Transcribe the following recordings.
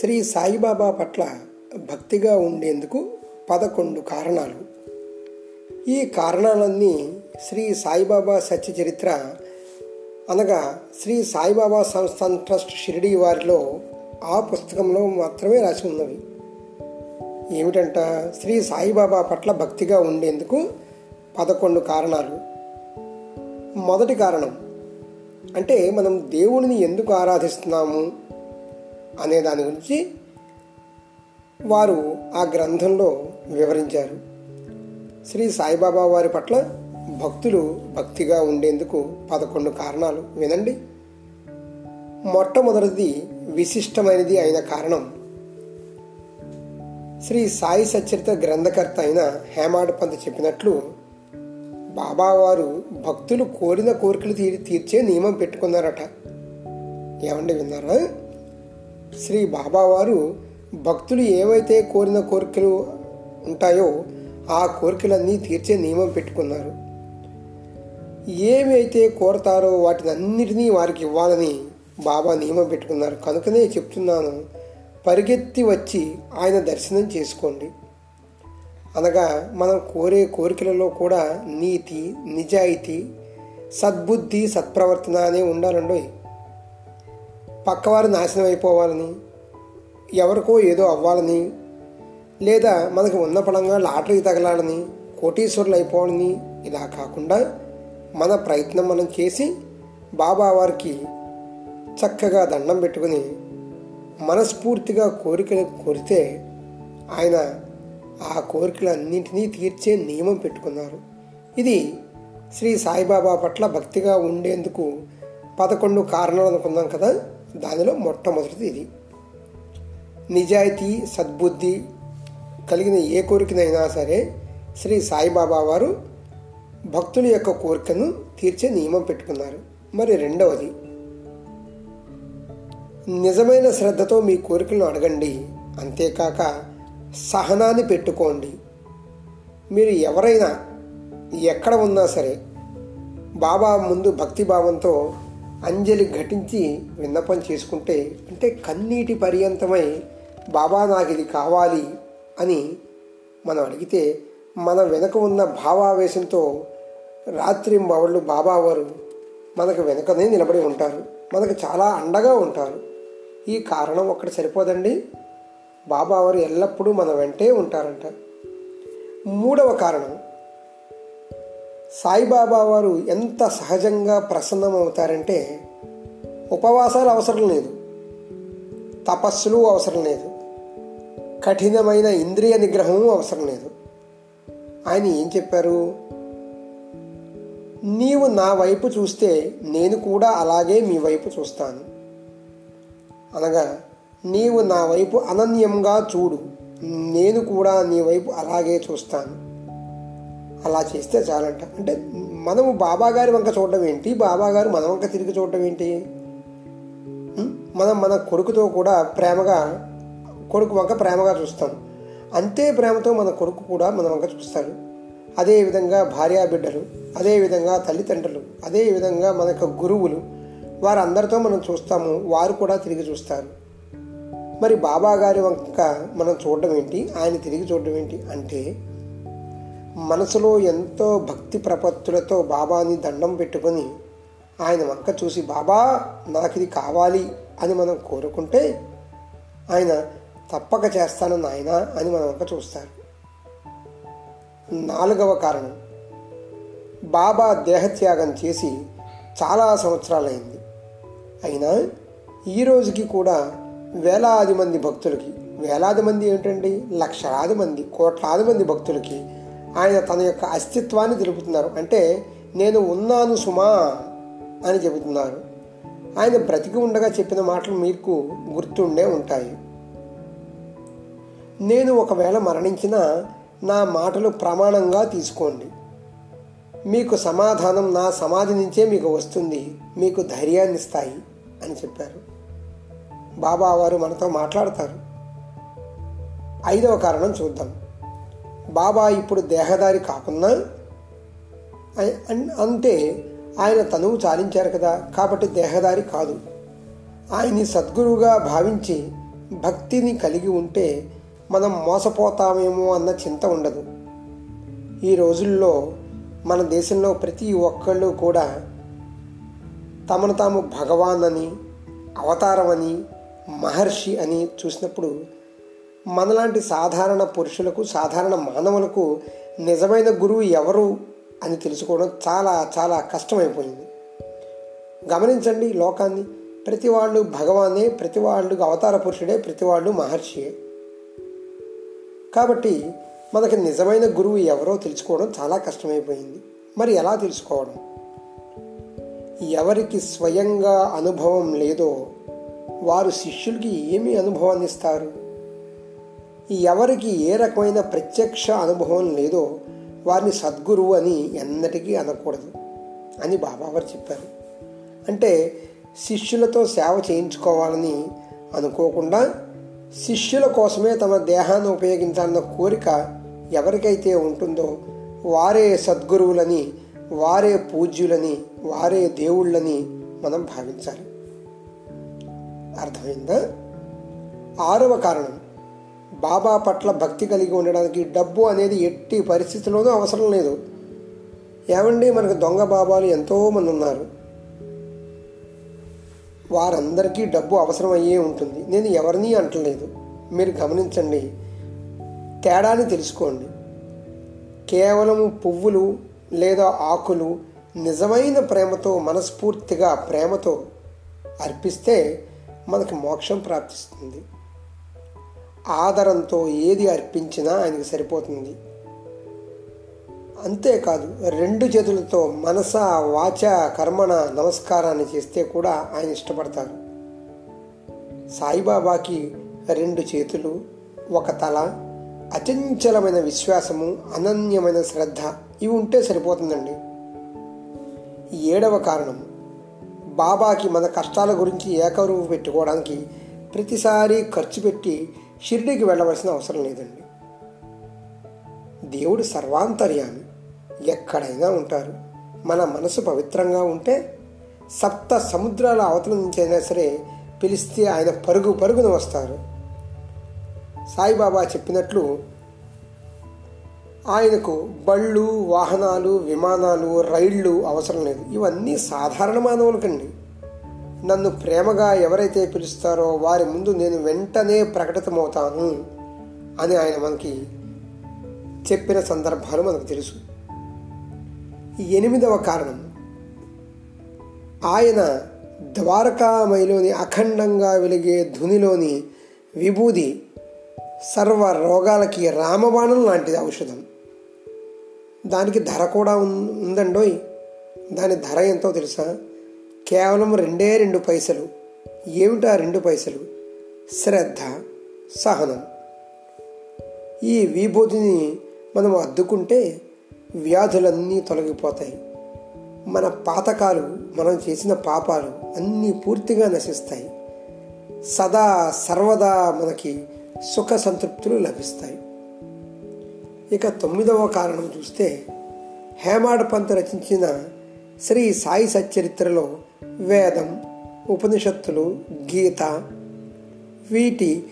శ్రీ సాయిబాబా పట్ల భక్తిగా ఉండేందుకు పదకొండు కారణాలు. ఈ కారణాలన్నీ శ్రీ సాయిబాబా సత్య చరిత్ర అనగా శ్రీ సాయిబాబా సంస్థాన్ ట్రస్ట్ షిరిడి వారిలో ఆ పుస్తకంలో మాత్రమే రాసి ఉన్నవి. ఏమిటంట శ్రీ సాయిబాబా పట్ల భక్తిగా ఉండేందుకు పదకొండు కారణాలు. మొదటి కారణం అంటే మనం దేవుడిని ఎందుకు ఆరాధిస్తున్నాము? అనే దాని గురించి వారు ఆ గ్రంథంలో వివరించారు. శ్రీ సాయిబాబా వారి పట్ల భక్తులు భక్తిగా ఉండేందుకు పదకొండు కారణాలు వినండి. మొట్టమొదటిది విశిష్టమైనది అయిన కారణం శ్రీ సాయి సచరిత గ్రంథకర్త అయిన హేమాడ్ పంత్ చెప్పినట్లు బాబావారు భక్తులు కోరిన కోరికలు తీరి తీర్చే నియమం పెట్టుకున్నారట. ఏమండి విన్నారా? శ్రీ బాబావారు భక్తులు ఏవైతే కోరిన కోరికలు ఉంటాయో ఆ కోరికలన్నీ తీర్చే నియమం పెట్టుకున్నారు. ఏమి అయితే కోరతారో వాటిని అన్నిటినీ వారికి ఇవ్వాలని బాబా నియమం పెట్టుకున్నారు. కనుకనే చెప్తున్నాను పరిగెత్తి వచ్చి ఆయన దర్శనం చేసుకోండి. అనగా మనం కోరే కోరికలలో కూడా నీతి నిజాయితీ సద్బుద్ధి సత్ప్రవర్తన అనే ఉండాలండి పక్కవారు నాశనం అయిపోవాలని ఎవరికో ఏదో అవ్వాలని లేదా మనకు ఉన్న పడంగా లాటరీ తగలాలని కోటీశ్వరులు అయిపోవాలని ఇలా కాకుండా మన ప్రయత్నం మనం చేసి బాబా వారికి చక్కగా దండం పెట్టుకుని మనస్ఫూర్తిగా కోరికలు కోరితే ఆయన ఆ కోరికలన్నింటినీ తీర్చే నియమం పెట్టుకున్నారు. ఇది శ్రీ సాయిబాబా పట్ల భక్తిగా ఉండేందుకు పదకొండు కారణాలు అనుకున్నాం కదా. దానిలో మొట్టమొదటిది ఇది. నిజాయితీ సద్బుద్ధి కలిగిన ఏ కోరికనైనా సరే శ్రీ సాయిబాబా వారు భక్తుల యొక్క కోరికను తీర్చే నియమం పెట్టుకున్నారు. మరి రెండవది నిజమైన శ్రద్ధతో మీ కోరికలను అడగండి. అంతేకాక సహనాన్ని పెట్టుకోండి. మీరు ఎవరైనా ఎక్కడ ఉన్నా సరే బాబా ముందు భక్తిభావంతో అంజలి ఘటించి విన్నపం చేసుకుంటే అంటే కన్నీటి పర్యంతమై బాబా నాకు ఇది కావాలి అని మనం అడిగితే మన వెనక ఉన్న భావావేశంతో రాత్రి బావళ్ళు బాబా వారు మనకు వెనకనే నిలబడి ఉంటారు. మనకు చాలా అండగా ఉంటారు. ఈ కారణం ఒక్కటి సరిపోదండి. బాబావారు ఎల్లప్పుడూ మన వెంటే ఉంటారంట. మూడవ కారణం సాయిబాబా వారు ఎంత సహజంగా ప్రసన్నమవుతారంటే ఉపవాసాలు అవసరం లేదు తపస్సులు అవసరం లేదు కఠినమైన ఇంద్రియ నిగ్రహం అవసరం లేదు. ఆయన ఏం చెప్పారు? నీవు నా వైపు చూస్తే నేను కూడా అలాగే మీ వైపు చూస్తాను. అనగా నీవు నా వైపు అనన్యంగా చూడు నేను కూడా నీ వైపు అలాగే చూస్తాను. అలా చేస్తే చాలంట. అంటే మనము బాబా గారి వంక చూడటం ఏంటి? బాబా గారు మన వంక తిరిగి చూడటం ఏంటి? మనం మన కొడుకుతో కూడా ప్రేమగా కొడుకు వంక ప్రేమగా చూస్తాం. అంతే ప్రేమతో మన కొడుకు కూడా మన వంక చూస్తారు. అదేవిధంగా భార్యాబిడ్డలు అదేవిధంగా తల్లిదండ్రులు అదేవిధంగా మన యొక్క గురువులు వారందరితో మనం చూస్తాము వారు కూడా తిరిగి చూస్తారు. మరి బాబా గారి వంక మనం చూడడం ఏంటి? ఆయన తిరిగి చూడడం ఏంటి? అంటే మనసులో ఎంతో భక్తి ప్రపత్తులతో బాబాని దండం పెట్టుకొని ఆయన వంక చూసి బాబా నాకు ఇది కావాలి అని మనం కోరుకుంటే ఆయన తప్పక చేస్తాను నాయన అని మన వంక చూస్తారు. నాలుగవ కారణం. బాబా దేహత్యాగం చేసి చాలా సంవత్సరాలైంది. అయినా ఈ రోజుకి కూడా వేలాది మంది భక్తులకి వేలాది మంది ఏంటండి లక్షలాది మంది కోట్లాది మంది భక్తులకి ఆయన తన యొక్క అస్తిత్వాన్ని తెలుపుతున్నారు. అంటే నేను ఉన్నాను సుమా అని చెబుతున్నారు. ఆయన బ్రతికి ఉండగా చెప్పిన మాటలు మీకు గుర్తుండే ఉంటాయి. నేను ఒకవేళ మరణించిన నా మాటలు ప్రమాణంగా తీసుకోండి. మీకు సమాధానం నా సమాధి నుంచే మీకు వస్తుంది. మీకు ధైర్యాన్ని ఇస్తాయి అని చెప్పారు. బాబా వారు మనతో మాట్లాడతారు. ఐదవ కారణం చూద్దాం. బాబా ఇప్పుడు దేహదారి కాకున్నా అంటే ఆయన తనువు చాలించారు కదా కాబట్టి దేహదారి కాదు. ఆయన్ని సద్గురువుగా భావించి భక్తిని కలిగి ఉంటే మనం మోసపోతామేమో అన్న చింత ఉండదు. ఈ రోజుల్లో మన దేశంలో ప్రతి ఒక్కళ్ళు కూడా తమను తాము భగవాన్ అని అవతారం అని మహర్షి అని చూసినప్పుడు మనలాంటి సాధారణ పురుషులకు సాధారణ మానవులకు నిజమైన గురువు ఎవరు అని తెలుసుకోవడం చాలా చాలా కష్టమైపోయింది. గమనించండి లోకాన్ని. ప్రతి వాళ్ళు భగవానే ప్రతి వాళ్ళు అవతార పురుషుడే ప్రతి వాళ్ళు మహర్షియే. కాబట్టి మనకి నిజమైన గురువు ఎవరో తెలుసుకోవడం చాలా కష్టమైపోయింది. మరి ఎలా తెలుసుకోవడం? ఎవరికి స్వయంగా అనుభవం లేదో వారు శిష్యులకి ఏమి అనుభవాన్ని ఇస్తారు? ఎవరికి ఏ రకమైన ప్రత్యక్ష అనుభవం లేదో వారిని సద్గురువు అని ఎన్నటికీ అనకూడదు అని బాబావారు చెప్పారు. అంటే శిష్యులతో సేవ చేయించుకోవాలని అనుకోకుండా శిష్యుల కోసమే తమ దేహాన్ని ఉపయోగించాలన్న కోరిక ఎవరికైతే ఉంటుందో వారే సద్గురువులని వారే పూజ్యులని వారే దేవుళ్ళని మనం భావించాలి. అర్థమైందా? ఆరవ కారణం. బాబా పట్ల భక్తి కలిగి ఉండడానికి డబ్బు అనేది ఎట్టి పరిస్థితిలోనూ అవసరం లేదు. ఏమండి? మనకు దొంగ బాబాలు ఎంతోమంది ఉన్నారు. వారందరికీ డబ్బు అవసరం అయ్యే ఉంటుంది. నేను ఎవరిని అంటలేదు. మీరు గమనించండి. తేడాని తెలుసుకోండి. కేవలం పువ్వులు లేదా ఆకులు నిజమైన ప్రేమతో మనస్ఫూర్తిగా ప్రేమతో అర్పిస్తే మనకి మోక్షం ప్రాప్తిస్తుంది. ఆదరంతో ఏది అర్పించినా ఆయనకి సరిపోతుంది. అంతేకాదు రెండు చేతులతో మనస వాచ కర్మణ నమస్కారాన్ని చేస్తే కూడా ఆయన ఇష్టపడతారు. సాయిబాబాకి రెండు చేతులు ఒక తల అచంచలమైన విశ్వాసము అనన్యమైన శ్రద్ధ ఇవి ఉంటే సరిపోతుందండి. ఏడవ కారణం బాబాకి మన కష్టాల గురించి ఏకరువు పెట్టుకోవడానికి ప్రతిసారి ఖర్చు పెట్టి షిర్డీకి వెళ్ళవలసిన అవసరం లేదండి. దేవుడు సర్వాంతర్యామి ఎక్కడైనా ఉంటారు. మన మనసు పవిత్రంగా ఉంటే సప్త సముద్రాల అవతల నుంచి అయినా సరే పిలిస్తే ఆయన పరుగు పరుగున వస్తారు. సాయిబాబా చెప్పినట్లు ఆయనకు బళ్ళు వాహనాలు విమానాలు రైళ్ళు అవసరం లేదు. ఇవన్నీ సాధారణ మానవులకండి. నన్ను ప్రేమగా ఎవరైతే పిలుస్తారో వారి ముందు నేను వెంటనే ప్రకటితమవుతాను అని ఆయన మనకి చెప్పిన సందర్భాలు మనకు తెలుసు. ఎనిమిదవ కారణం ఆయన ద్వారకామయిలోని అఖండంగా వెలిగే ధునిలోని విభూది సర్వ రోగాలకి రామబాణం లాంటిది ఔషధం. దానికి ధర కూడా ఉందండోయ్. దాని ధర ఎంతో తెలుసా? కేవలం రెండే రెండు పైసలు. ఏమిటా రెండు పైసలు? శ్రద్ధ సహనం. ఈ విభూతిని మనం అద్దుకుంటే వ్యాధులన్నీ తొలగిపోతాయి. మన పాతకాలు మనం చేసిన పాపాలు అన్నీ పూర్తిగా నశిస్తాయి. సదా సర్వదా మనకి సుఖ సంతృప్తులు లభిస్తాయి. ఇక తొమ్మిదవ కారణం చూస్తే హేమాడ్ పంత్ రచించిన శ్రీ సాయి సచ్చరిత్రలో వేదం ఉపనిషత్తులు గీత వీటి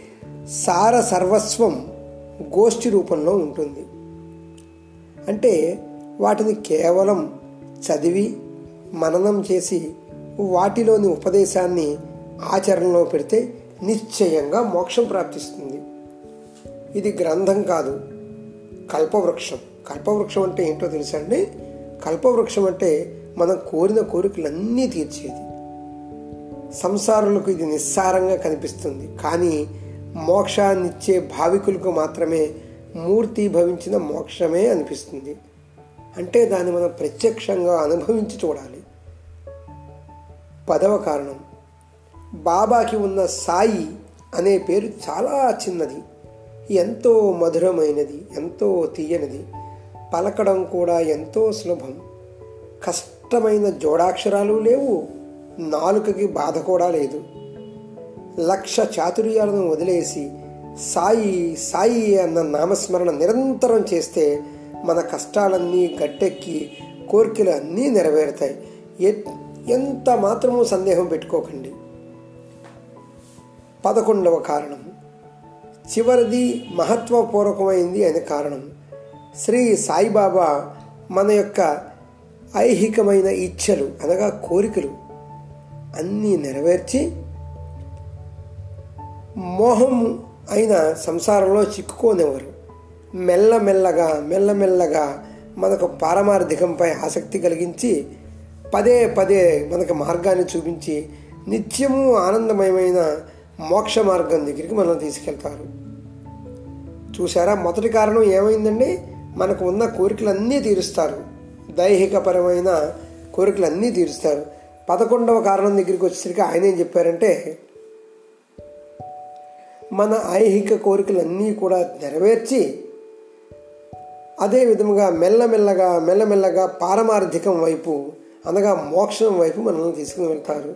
సార సర్వస్వం గోష్ఠి రూపంలో ఉంటుంది. అంటే వాటిని కేవలం చదివి మననం చేసి వాటిలోని ఉపదేశాన్ని ఆచరణలో పెడితే నిశ్చయంగా మోక్షం ప్రాప్తిస్తుంది. ఇది గ్రంథం కాదు కల్పవృక్షం. కల్పవృక్షం అంటే ఏంటో తెలుసా అండి? కల్పవృక్షం అంటే మనం కోరిన కోరికలన్నీ తీర్చేది. సంసారులకు ఇది నిస్సారంగా కనిపిస్తుంది. కానీ మోక్షాన్నిచ్చే భావికులకు మాత్రమే మూర్తి భవించిన మోక్షమే అనిపిస్తుంది. అంటే దాన్ని మనం ప్రత్యక్షంగా అనుభవించి చూడాలి. పదవ కారణం. బాబాకి ఉన్న సాయి అనే పేరు చాలా చిన్నది. ఎంతో మధురమైనది ఎంతో తీయనిది. పలకడం కూడా ఎంతో సులభం. కష్ట కష్టమైన జోడాక్షరాలు లేవు. నాలుకకి బాధ కూడా లేదు. లక్ష చాతుర్యాలను వదిలేసి సాయి సాయి అన్న నామస్మరణ నిరంతరం చేస్తే మన కష్టాలన్నీ గట్టెక్కి కోరికలు అన్నీ నెరవేరుతాయి. ఎంత మాత్రము సందేహం పెట్టుకోకండి. పదకొండవ కారణం. చివరిది మహత్వపూర్వకమైంది అనే కారణం. శ్రీ సాయిబాబా మన యొక్క ఐహికమైన ఇచ్ఛలు అనగా కోరికలు అన్నీ నెరవేర్చి మోహం అయిన సంసారంలో చిక్కుకోనేవారు మెల్లమెల్లగా మెల్లమెల్లగా మనకు పారమార్థికంపై ఆసక్తి కలిగించి పదే పదే మనకు మార్గాన్ని చూపించి నిత్యము ఆనందమయమైన మోక్ష మార్గం దగ్గరికి మనం తీసుకెళ్తారు. చూసారా మొదటి కారణం ఏమైందండి? మనకు ఉన్న కోరికలన్నీ తీరుస్తారు. దైహికపరమైన కోరికలన్నీ తీరుస్తారు. పదకొండవ కారణం దగ్గరికి వచ్చేసరికి ఆయన ఏం చెప్పారంటే మన ఐహిక కోరికలన్నీ కూడా నెరవేర్చి అదే విధముగా మెల్లమెల్లగా మెల్లమెల్లగా పారమార్థికం వైపు అనగా మోక్షం వైపు మనల్ని తీసుకుని వెళ్తారు.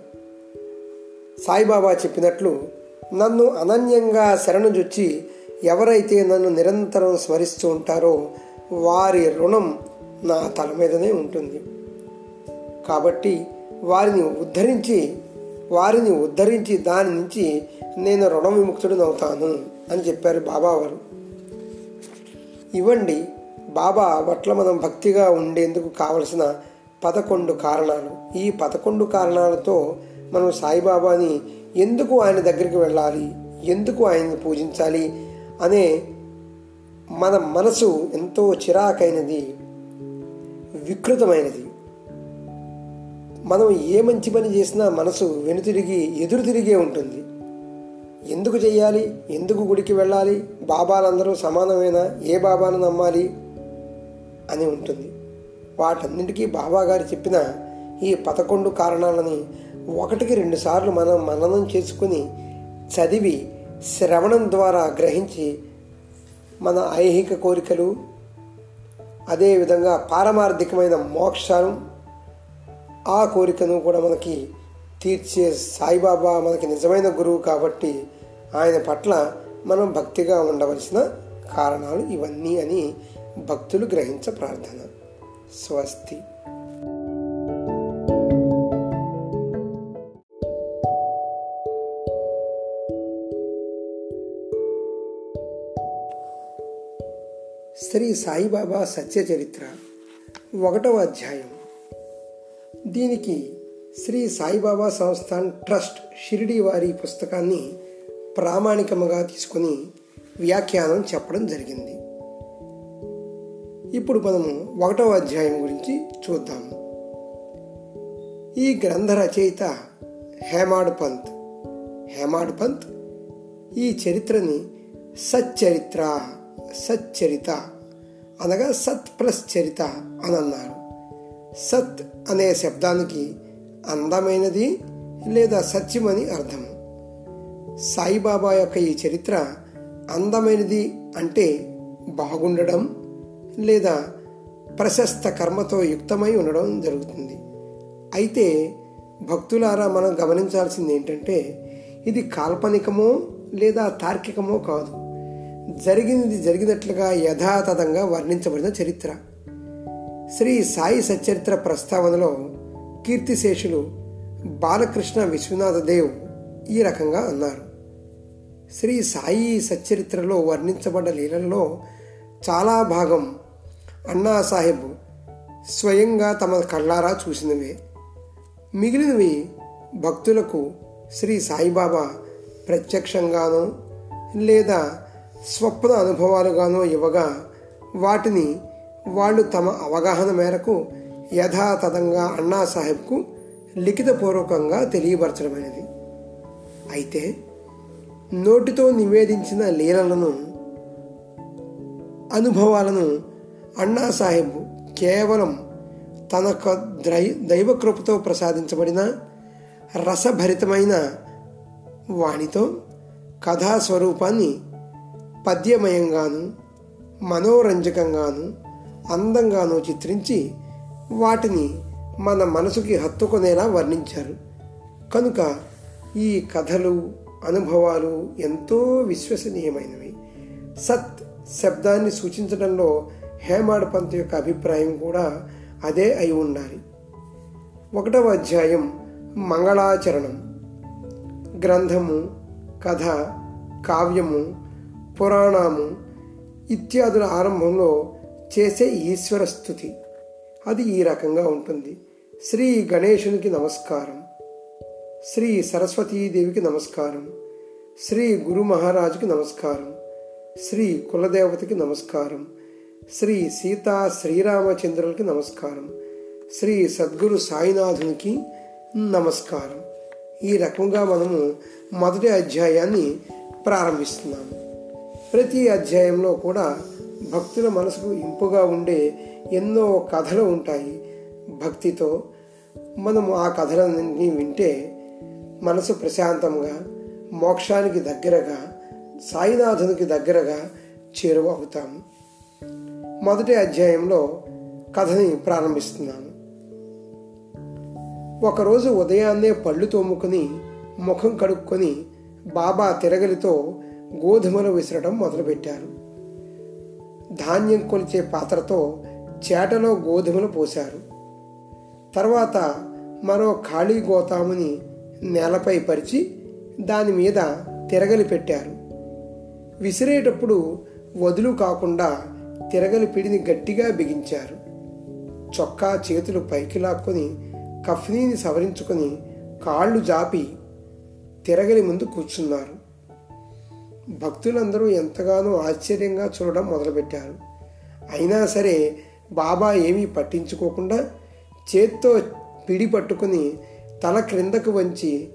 సాయిబాబా చెప్పినట్లు నన్ను అనన్యంగా శరణుజొచ్చి ఎవరైతే నన్ను నిరంతరం స్మరిస్తూ ఉంటారో వారి రుణం నా తల మీదనే ఉంటుంది. కాబట్టి వారిని ఉద్ధరించి వారిని ఉద్ధరించి దాని నుంచి నేను రుణ విముక్తుడినవుతాను అని చెప్పారు బాబా వారు. ఇవ్వండి బాబా పట్ల మనం భక్తిగా ఉండేందుకు కావలసిన పదకొండు కారణాలు. ఈ పదకొండు కారణాలతో మనం సాయిబాబాని ఎందుకు ఆయన దగ్గరికి వెళ్ళాలి ఎందుకు ఆయన్ని పూజించాలి అనే మన మనసు ఎంతో చిరాకైనది. వికృతమైనది. మనం ఏ మంచి పని చేసినా మనసు వెనుతిరిగి ఎదురు తిరిగే ఉంటుంది. ఎందుకు చేయాలి ఎందుకు గుడికి వెళ్ళాలి? బాబాలందరూ సమానమేనా? ఏ బాబాను నమ్మాలి? అని ఉంటుంది. వాటన్నిటికీ బాబా గారు చెప్పిన ఈ పదకొండు కారణాలని ఒకటికి రెండుసార్లు మనం మననం చేసుకుని చదివి శ్రవణం ద్వారా గ్రహించి మన ఐహిక కోరికలు అదేవిధంగా పారమార్థికమైన మోక్షాలు ఆ కోరికను కూడా మనకి తీర్చే సాయిబాబా మనకి నిజమైన గురువు కాబట్టి ఆయన పట్ల మనం భక్తిగా ఉండవలసిన కారణాలు ఇవన్నీ అని భక్తులు గ్రహించ ప్రార్థన. స్వస్తి. శ్రీ సాయిబాబా సత్య చరిత్ర ఒకటవ అధ్యాయం. దీనికి శ్రీ సాయిబాబా సంస్థాన్ ట్రస్ట్ షిరిడి వారి పుస్తకాన్ని ప్రామాణికముగా తీసుకుని వ్యాఖ్యానం చెప్పడం జరిగింది. ఇప్పుడు మనము ఒకటవ అధ్యాయం గురించి చూద్దాము ఈ గ్రంథ రచయిత హేమాడ్ పంత్. హేమాడ్ పంత్ ఈ చరిత్రని సచ్చరిత్ర సచ్చరిత అనగా సత్ ప్లస్ చరిత అని అన్నారు సత్ అనే శబ్దానికి అందమైనది లేదా సత్యమని అర్థం. సాయిబాబా యొక్క ఈ చరిత్ర అందమైనది అంటే బాగుండడం లేదా ప్రశస్త కర్మతో యుక్తమై ఉండడం జరుగుతుంది. అయితే భక్తులారా మనం గమనించాల్సింది ఏంటంటే ఇది కాల్పనికమో లేదా తార్కికమో కాదు. జరిగింది జరిగినట్లుగా యథాతథంగా వర్ణించబడిన చరిత్ర. శ్రీ సాయి సచరిత్ర ప్రస్తావనలో కీర్తిశేషులు బాలకృష్ణ విశ్వనాథ దేవ్ ఈ రకంగా అన్నారు. శ్రీ సాయి సచ్చరిత్రలో వర్ణించబడ్డ లీలల్లో చాలా భాగం అన్నా సాహెబ్ స్వయంగా తమ కళ్ళారా చూసినవే. మిగిలినవి భక్తులకు శ్రీ సాయిబాబా ప్రత్యక్షంగానో లేదా స్వప్న అనుభవాలుగానో ఇవ్వగా వాటిని వాళ్ళు తమ అవగాహన మేరకు యథాతథంగా అన్నా సాహెబ్కు లిఖితపూర్వకంగా తెలియపరచడమైనది. అయితే నోటితో నివేదించిన లీలలను అనుభవాలను అన్నా సాహెబ్ కేవలం తన దైవకృపతో ప్రసాదించబడిన రసభరితమైన వాణితో కథా స్వరూపాన్ని పద్యమయంగాను మనోరంజకంగాను అందంగాను చిత్రించి వాటిని మన మనసుకి హత్తుకునేలా వర్ణించారు. కనుక ఈ కథలు అనుభవాలు ఎంతో విశ్వసనీయమైనవి. సత్ శబ్దాన్ని సూచించడంలో హేమాడ్ పంత్ యొక్క అభిప్రాయం కూడా అదే అయి ఉండాలి. ఒకటవ అధ్యాయం మంగళాచరణం. గ్రంథము కథ కావ్యము పురాణము ఇత్యాదుల ఆరంభంలో చేసే ఈశ్వర స్థుతి. అది ఈ రకంగా ఉంటుంది. శ్రీ గణేశునికి నమస్కారం. శ్రీ సరస్వతీదేవికి నమస్కారం. శ్రీ గురు మహారాజుకి నమస్కారం. శ్రీ కులదేవతకి నమస్కారం. శ్రీ సీతా శ్రీరామచంద్రులకి నమస్కారం. శ్రీ సద్గురు సాయినాథునికి నమస్కారం. ఈ రకంగా మనము మొదటి అధ్యాయాన్ని ప్రారంభిస్తున్నాము. ప్రతి అధ్యాయంలో కూడా భక్తుల మనసుకు ఇంపుగా ఉండే ఎన్నో కథలు ఉంటాయి. భక్తితో మనము ఆ కథలన్నీ వింటే మనసు ప్రశాంతంగా మోక్షానికి దగ్గరగా సాయినాథునికి దగ్గరగా చేరువ అవుతాము మొదటి అధ్యాయంలో కథని ప్రారంభిస్తున్నాను. ఒకరోజు ఉదయాన్నే పళ్ళు తోముకుని ముఖం కడుక్కొని బాబా తిరగలితో గోధుమలు విసరడం మొదలుపెట్టారు. ధాన్యం కొలిచే పాత్రతో చేటలో గోధుమలు పోశారు. తర్వాత మరో ఖాళీ గోతాముని నేలపై పరిచి దాని మీద తిరగలి పెట్టారు. విసిరేటప్పుడు వదులు కాకుండా తిరగలి పిడిని గట్టిగా బిగించారు. చొక్కా చేతులు పైకి లాక్కొని కఫ్నీని సవరించుకొని కాళ్ళు జాపి తిరగలి ముందు కూర్చున్నారు. భక్తులందరూ ఎంతగానో ఆశ్చర్యంగా చూడడం మొదలుపెట్టారు. అయినా సరే బాబా ఏమీ పట్టించుకోకుండా చేత్తో పిడి పట్టుకుని తల క్రిందకు వంచి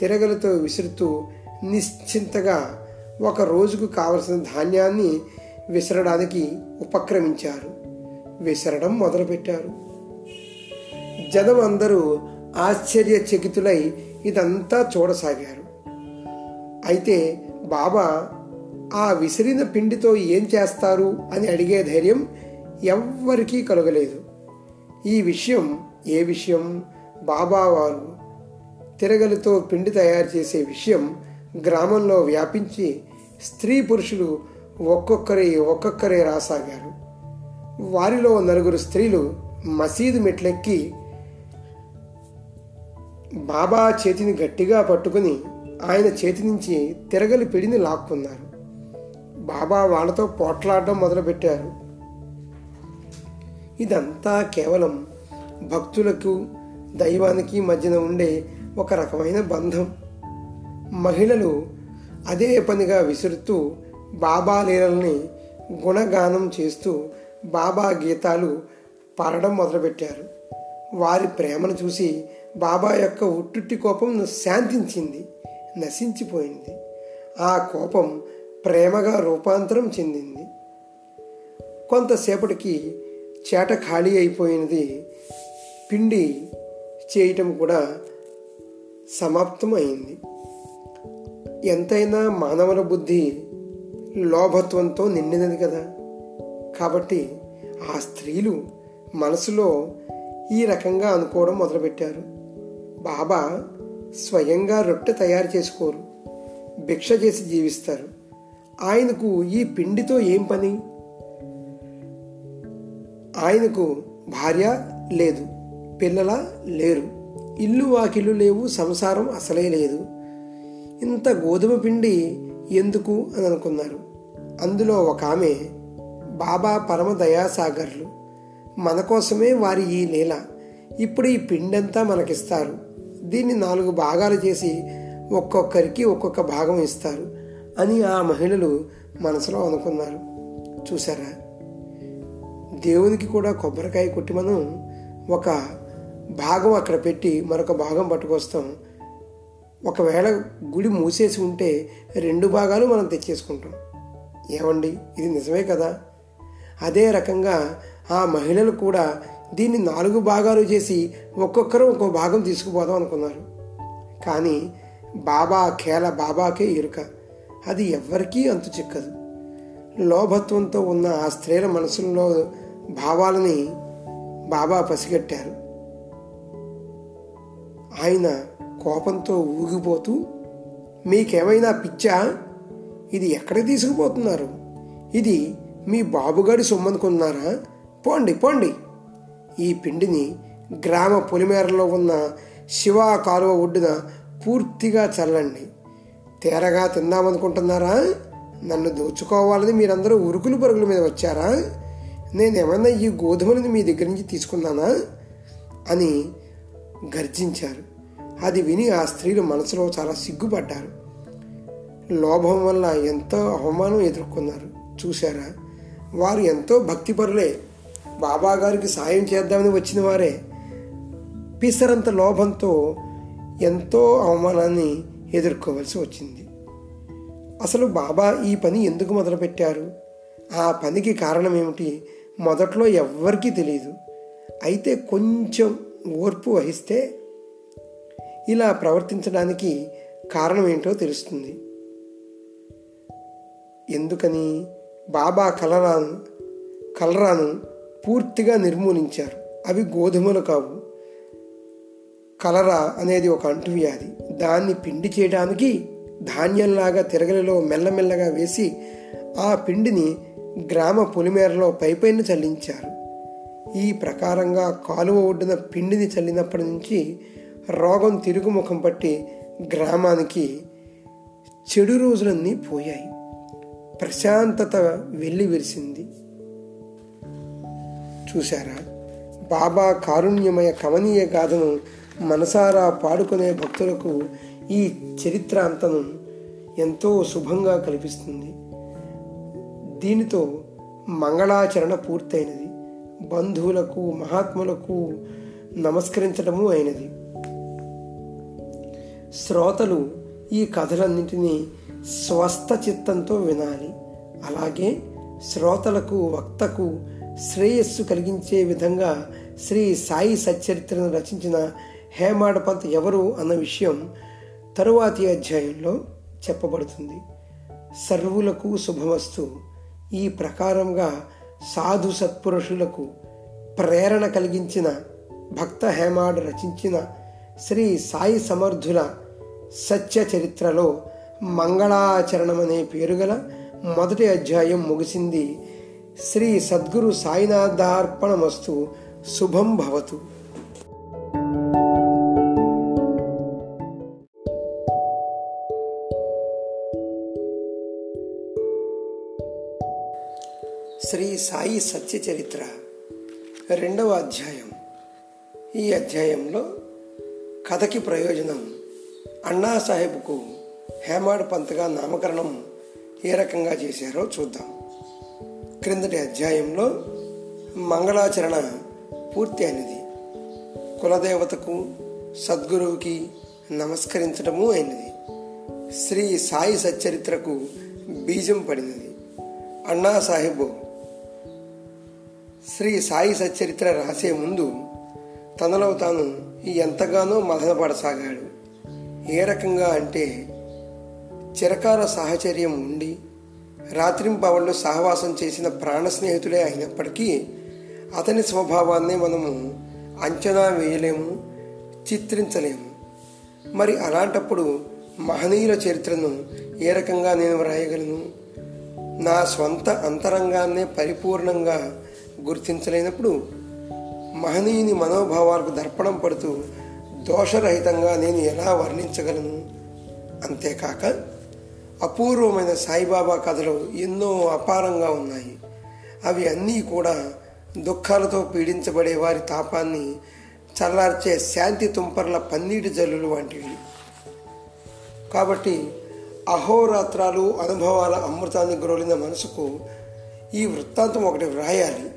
తిరగలతో విసురుతూ నిశ్చింతగా ఒక రోజుకు కావలసిన ధాన్యాన్ని విసరడానికి ఉపక్రమించారు. విసరడం మొదలుపెట్టారు. జనం అందరూ ఆశ్చర్యచకితులై ఇదంతా చూడసాగారు. అయితే బాబా ఆ విసిరిన పిండితో ఏం చేస్తారు? అని అడిగే ధైర్యం ఎవ్వరికీ కలగలేదు. ఈ విషయం ఏ విషయం? బాబా వారు తిరగలితో పిండి తయారు చేసే విషయం గ్రామంలో వ్యాపించి స్త్రీ పురుషులు ఒక్కొక్కరే ఒక్కొక్కరే రాసాగారు. వారిలో నలుగురు స్త్రీలు మసీదు మెట్లెక్కి బాబా చేతిని గట్టిగా పట్టుకుని ఆయన చేతి నుంచి తిరగలి పిడిని లాక్కున్నారు. బాబా వాళ్ళతో పోట్లాడడం మొదలుపెట్టారు. ఇదంతా కేవలం భక్తులకు దైవానికి మధ్యన ఉండే ఒక రకమైన బంధం. మహిళలు అదే పనిగా విసురుతూ బాబా లీలల్ని గుణగానం చేస్తూ బాబా గీతాలు పాడడం మొదలుపెట్టారు. వారి ప్రేమను చూసి బాబా యొక్క ఉట్టుట్టి కోపం శాంతించింది. నశించిపోయింది. ఆ కోపం ప్రేమగా రూపాంతరం చెందింది. కొంతసేపటికి చేట ఖాళీ అయిపోయినది పిండి చేయటం కూడా సమాప్తం అయింది ఎంతైనా మానవుల బుద్ధి లోభత్వంతో నిండినది కదా. కాబట్టి ఆ స్త్రీలు మనసులో ఈ రకంగా అనుకోవడం మొదలుపెట్టారు. బాబా స్వయంగా రొట్టె తయారు చేసుకోరు. భిక్ష చేసి జీవిస్తారు. ఆయనకు ఈ పిండితో ఏం పని? ఆయనకు భార్య లేదు పిల్లల లేరు. ఇల్లు వాకిల్లు లేవు సంసారం అసలే లేదు. ఇంత గోధుమ పిండి ఎందుకు అని అనుకున్నారు. అందులో ఒక ఆమె బాబా పరమ దయాసాగర్లు మన కోసమే వారి ఈ నేల ఇప్పుడు ఈ పిండంతా మనకిస్తారు. దీన్ని నాలుగు భాగాలు చేసి ఒక్కొక్కరికి ఒక్కొక్క భాగం ఇస్తారు అని ఆ మహిళలు మనసులో అనుకున్నారు. చూసారా దేవునికి కూడా కొబ్బరికాయ కొట్టి మనం ఒక భాగం అక్కడ పెట్టి మరొక భాగం పట్టుకొస్తాం. ఒకవేళ గుడి మూసేసి ఉంటే రెండు భాగాలు మనం తెచ్చేసుకుంటాం. ఏమండి? ఇది నిజమే కదా? అదే రకంగా ఆ మహిళలు కూడా దీన్ని నాలుగు భాగాలు చేసి ఒక్కొక్కరు ఒక్కో భాగం తీసుకుపోదాం అనుకున్నారు. కానీ బాబా కేల బాబాకే ఎరుక. అది ఎవ్వరికీ అంతు చిక్కదు. లోభత్వంతో ఉన్న ఆ స్త్రీల మనసుల్లో భావాలని బాబా పసిగట్టారు. ఆయన కోపంతో ఊగిపోతూ మీకేమైనా పిచ్చా? ఇది ఎక్కడికి తీసుకుపోతున్నారు? ఇది మీ బాబుగాడి సొమ్మనుకున్నారా పోండి పోండి. ఈ పిండిని గ్రామ పొలిమేరలో ఉన్న శివ కాలువ ఒడ్డున పూర్తిగా చల్లండి. తేరగా తిందామనుకుంటున్నారా? నన్ను దోచుకోవాలని మీరందరూ ఉరుకులు పరుగుల మీద వచ్చారా? నేనేమన్నా ఈ గోధుమలను మీ దగ్గర నుంచి తీసుకున్నానా? అని గర్జించారు. అది విని ఆ స్త్రీలు మనసులో చాలా సిగ్గుపడ్డారు. లోభం వల్ల ఎంతో అవమానం ఎదుర్కొన్నారు. చూశారా? వారు ఎంతో భక్తిపరులే. బాబా గారికి సాయం చేద్దామని వచ్చిన వారే పిసరంత లోభంతో ఎంతో అవమానాన్ని ఎదుర్కోవలసి వచ్చింది. అసలు బాబా ఈ పని ఎందుకు మొదలుపెట్టారు? ఆ పనికి కారణం ఏమిటి మొదట్లో ఎవ్వరికీ తెలియదు అయితే కొంచెం ఓర్పు వహిస్తే ఇలా ప్రవర్తించడానికి కారణం ఏంటో తెలుస్తుంది. ఎందుకని? బాబా కలరాను కలరాను పూర్తిగా నిర్మూలించారు. అవి గోధుమలు కావు. కలరా అనేది ఒక అంటువ్యాధి దాన్ని పిండి చేయడానికి ధాన్యంలాగా తిరగలిలో మెల్లమెల్లగా వేసి ఆ పిండిని గ్రామ పొలిమేరలో పైపైన చల్లించారు. ఈ ప్రకారంగా కాలువ ఒడ్డున పిండిని చల్లినప్పటి నుంచి రోగం తిరుగుముఖం పట్టి గ్రామానికి చెడు రోజులన్నీ పోయాయి. ప్రశాంతత వెళ్ళి విరిసింది. చూశారా? బాబా కారుణ్యమయ కమనీయ గాథను మనసారా పాడుకునే భక్తులకు ఈ చరిత్రాంతను ఎంతో శుభంగా కల్పిస్తుంది. దీనితో మంగళాచరణ పూర్తయినది. బంధువులకు మహాత్ములకు నమస్కరించడము అయినది. శ్రోతలు ఈ కథలన్నింటినీ స్వస్థ చిత్తంతో వినాలి. అలాగే శ్రోతలకు వక్తకు శ్రేయస్సు కలిగించే విధంగా శ్రీ సాయి సచ్చరిత్రను రచించిన హేమాడపంత్ ఎవరు అన్న విషయం తరువాతి అధ్యాయంలో చెప్పబడుతుంది. సర్వులకు శుభమస్తు. ఈ ప్రకారంగా సాధు సత్పురుషులకు ప్రేరణ కలిగించిన భక్త హేమాడు రచించిన శ్రీ సాయి సమర్థుల సత్య చరిత్రలో మంగళాచరణం అనే పేరుగల మొదటి అధ్యాయం ముగిసింది. శ్రీ సద్గురు సాయినాథార్పణమస్తు. శుభం భవతు. శ్రీ సాయి సత్య చరిత్ర రెండవ అధ్యాయం. ఈ అధ్యాయంలో కథకి ప్రయోజనం అన్నా సాహెబ్కు హేమాడ్ పంత్గా నామకరణం ఏ రకంగా చేశారో చూద్దాం. క్రిందటి అధ్యాయంలో మంగళాచరణ పూర్తి అయినది. కులదేవతకు సద్గురువుకి నమస్కరించడము అయినది. శ్రీ సాయి సచ్చరిత్రకు బీజం పడినది. అన్నా సాహెబు శ్రీ సాయి సచ్చరిత్ర రాసే ముందు తనలో తాను ఎంతగానో మదనపడసాగాడు ఏ రకంగా అంటే చిరకాల సాహచర్యం ఉండి రాత్రింపవళ్ళు సహవాసం చేసిన ప్రాణ స్నేహితులే అయినప్పటికీ అతని స్వభావాన్ని మనము అంచనా వేయలేము చిత్రించలేము. మరి అలాంటప్పుడు మహనీయుల చరిత్రను ఏ రకంగా నేను వ్రాయగలను? నా స్వంత అంతరంగాన్నే పరిపూర్ణంగా గుర్తించలేనప్పుడు మహనీయుని మనోభావాలకు దర్పణం పడుతూ దోషరహితంగా నేను ఎలా వర్ణించగలను? అంతేకాక అపూర్వమైన సాయిబాబా కథలు ఎన్నో అపారంగా ఉన్నాయి. అవి అన్నీ కూడా దుఃఖాలతో పీడించబడే వారి తాపాన్ని చల్లార్చే శాంతి తుంపర్ల పన్నీటి జల్లులు వంటివి. కాబట్టి అహోరాత్రాలు అనుభవాల అమృతాన్ని గ్రోలిన మనసుకు ఈ వృత్తాంతం ఒకటి వ్రాయాలి.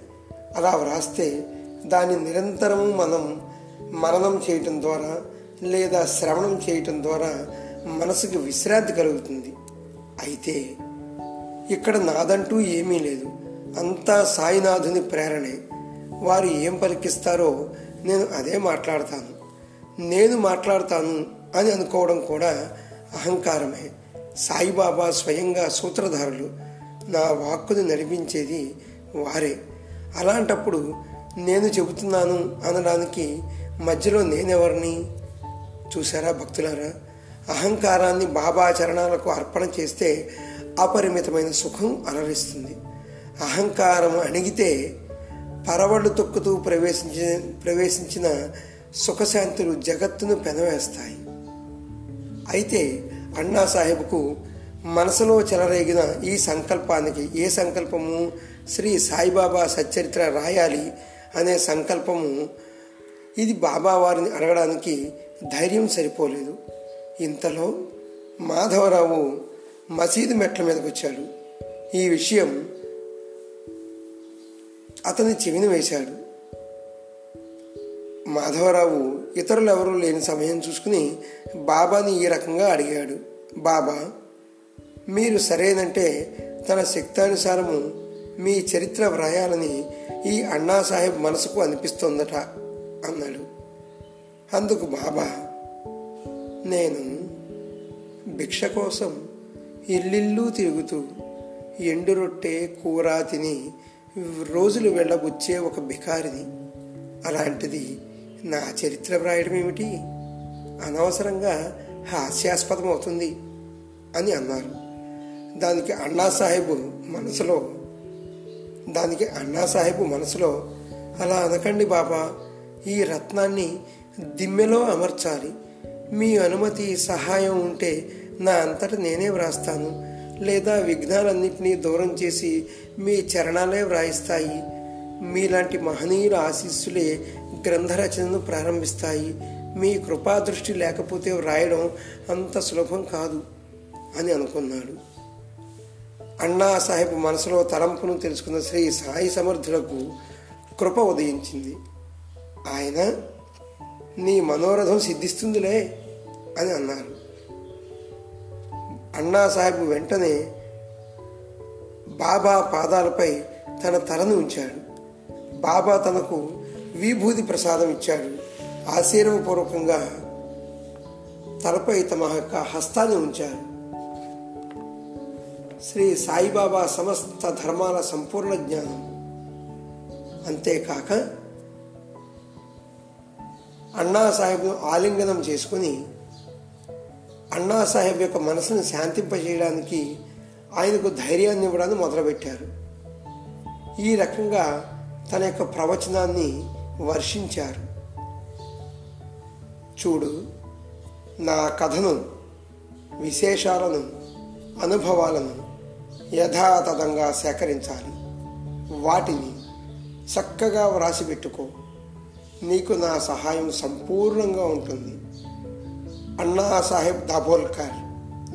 అలా వ్రాస్తే దాన్ని నిరంతరము మనం మననం చేయటం ద్వారా లేదా శ్రవణం చేయటం ద్వారా మనసుకు విశ్రాంతి కలుగుతుంది. అయితే ఇక్కడ నాదంటూ ఏమీ లేదు. అంతా సాయినాథుని ప్రేరణే. వారు ఏం పలికిస్తారో నేను అదే మాట్లాడతాను. నేను మాట్లాడతాను అని అనుకోవడం కూడా అహంకారమే. సాయిబాబా స్వయంగా సూత్రధారులు నా వాక్కుని నడిపించేది వారే. అలాంటప్పుడు నేను చెబుతున్నాను అనడానికి మధ్యలో నేనెవరిని? చూసారా భక్తులారా? అహంకారాన్ని బాబా చరణాలకు అర్పణ చేస్తే అపరిమితమైన సుఖం అలరిస్తుంది. అహంకారం అణిగితే పరవళ్ళు తొక్కుతూ ప్రవేశించిన ప్రవేశించిన సుఖశాంతులు జగత్తును పెనవేస్తాయి. అయితే అన్నా సాహెబ్కు మనసులో చెలరేగిన ఈ సంకల్పానికి ఏ సంకల్పము? శ్రీ సాయిబాబా సచ్చరిత్ర రాయాలి అనే సంకల్పము. ఇది బాబా వారిని అడగడానికి ధైర్యం సరిపోలేదు. ఇంతలో మాధవరావు మసీదు మెట్ల మీదకు వచ్చాడు. ఈ విషయం అతని చెవిని వేశాడు. మాధవరావు ఇతరులు ఎవరూ లేని సమయం చూసుకుని బాబాని ఈ రకంగా అడిగాడు. బాబా మీరు సరేనంటే తన శక్తానుసారము మీ చరిత్ర వ్రాయాలని ఈ అన్నా సాహెబ్ మనసుకు అనిపిస్తోందట అన్నాడు. అందుకు బాబా నేను భిక్ష కోసం ఇల్లిల్లు తిరుగుతూ ఎండు రొట్టె కూర తిని రోజులు వెళ్ళబుచ్చే ఒక బికారిది అలాంటిది నా చరిత్ర వ్రాయడం ఏమిటి? అనవసరంగా హాస్యాస్పదం అవుతుంది అని అన్నారు. దానికి అన్నా సాహెబ్ మనసులో దానికి అన్నా సాహెబ్ మనసులో అలా అనకండి బాబా ఈ రత్నాన్ని దిమ్మెలో అమర్చాలి. మీ అనుమతి సహాయం ఉంటే నా అంతట నేనే వ్రాస్తాను. లేదా విఘ్నాలన్నింటినీ దూరం చేసి మీ చరణాలే వ్రాయిస్తాయి. మీలాంటి మహనీయుల ఆశీస్సులే గ్రంథరచనను ప్రారంభిస్తాయి. మీ కృపాదృష్టి లేకపోతే వ్రాయడం అంత సులభం కాదు అని అనుకున్నాడు. అన్నా సాహెబ్ మనసులో తలంపును తెలుసుకున్న శ్రీ సాయి సమర్థులకు కృప ఉదయించింది. ఆయన నీ మనోరథం సిద్ధిస్తుందిలే అని అన్నారు. అన్నా సాహెబ్ వెంటనే బాబా పాదాలపై తన తలను ఉంచాడు. బాబా తనకు విభూతి ప్రసాదం ఇచ్చాడు. ఆశీర్వపూర్వకంగా తలపై తమ యొక్క హస్తాన్ని ఉంచారు. శ్రీ సాయిబాబా సమస్త ధర్మాల సంపూర్ణ జ్ఞానం. అంతేకాక అన్నాసాహెబ్ను ఆలింగనం చేసుకుని అన్నాసాహెబ్ యొక్క మనసును శాంతింపజేయడానికి ఆయనకు ధైర్యాన్ని ఇవ్వడాన్ని మొదలుపెట్టారు. ఈ రకంగా తన యొక్క ప్రవచనాన్ని వర్షించారు. చూడు నా కథను విశేషాలను అనుభవాలను యథాతథంగా సేకరించాలి. వాటిని చక్కగా వ్రాసిపెట్టుకో. నీకు నా సహాయం సంపూర్ణంగా ఉంటుంది. అన్నా సాహెబ్ దాబోల్కర్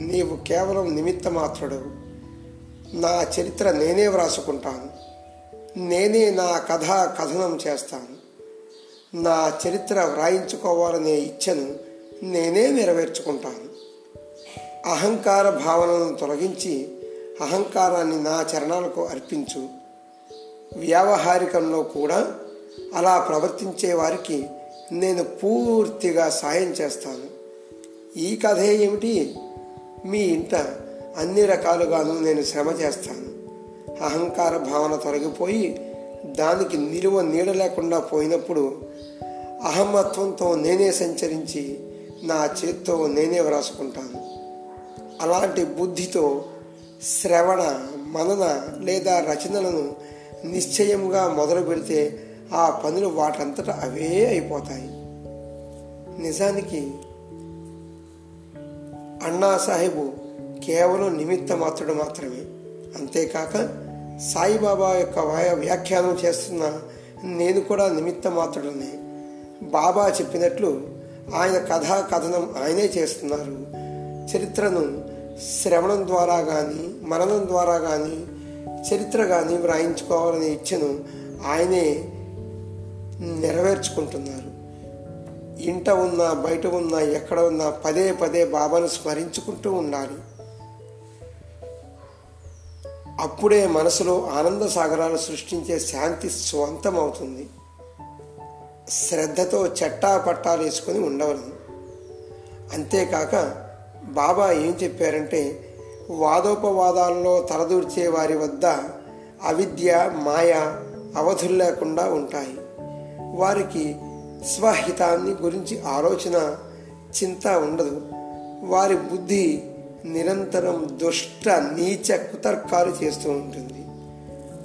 నీవు కేవలం నిమిత్త మాత్రుడు నా చరిత్ర నేనే వ్రాసుకుంటాను. నేనే నా కథ కథనం చేస్తాను. నా చరిత్ర వ్రాయించుకోవాలనే ఇచ్ఛను నేనే నెరవేర్చుకుంటాను. అహంకార భావనను తొలగించి అహంకారాన్ని నా చరణాలకు అర్పించు. వ్యావహారికంలో కూడా అలా ప్రవర్తించే వారికి నేను పూర్తిగా సాయం చేస్తాను. ఈ కథ ఏమిటి? మీ ఇంట అన్ని రకాలుగాను నేను శ్రమ చేస్తాను. అహంకార భావన తొలగిపోయి దానికి నిలువ నీడ లేకుండా పోయినప్పుడు అహమత్వంతో నేనే సంచరించి నా చేత్తో నేనే వ్రాసుకుంటాను. అలాంటి బుద్ధితో శ్రవణ మనన లేదా రచనలను నిశ్చయంగా మొదలు పెడితే ఆ పనులు వాటంతట అవే అయిపోతాయి. నిజానికి అన్నా సాహెబు కేవలం నిమిత్త మాత్రుడు మాత్రమే. అంతేకాక సాయిబాబా యొక్క వ్యాఖ్యానం చేస్తున్న నేను కూడా నిమిత్త మాత్రుడనే బాబా చెప్పినట్లు ఆయన కథా కథనం ఆయనే చేస్తున్నారు. చరిత్రను శ్రవణం ద్వారా కానీ మరణం ద్వారా కానీ చరిత్ర కానీ వ్రాయించుకోవాలనే ఇచ్చను ఆయనే నెరవేర్చుకుంటున్నారు. ఇంట ఉన్నా బయట ఉన్నా ఎక్కడ ఉన్నా పదే పదే బాబాను స్మరించుకుంటూ ఉండాలి. అప్పుడే మనసులో ఆనంద సాగరాలు సృష్టించే శాంతి స్వంతమవుతుంది. శ్రద్ధతో చట్టా పట్టాలు వేసుకొని ఉండవలను అంతేకాక బాబా ఏం చెప్పారంటే వాదోపవాదాల్లో తలదూర్చే వారి వద్ద అవిద్య మాయ అవధులు లేకుండా ఉంటాయి. వారికి స్వహితాన్ని గురించి ఆలోచన చింత ఉండదు. వారి బుద్ధి నిరంతరం దుష్ట నీచ కుతర్కాలు చేస్తూ ఉంటుంది.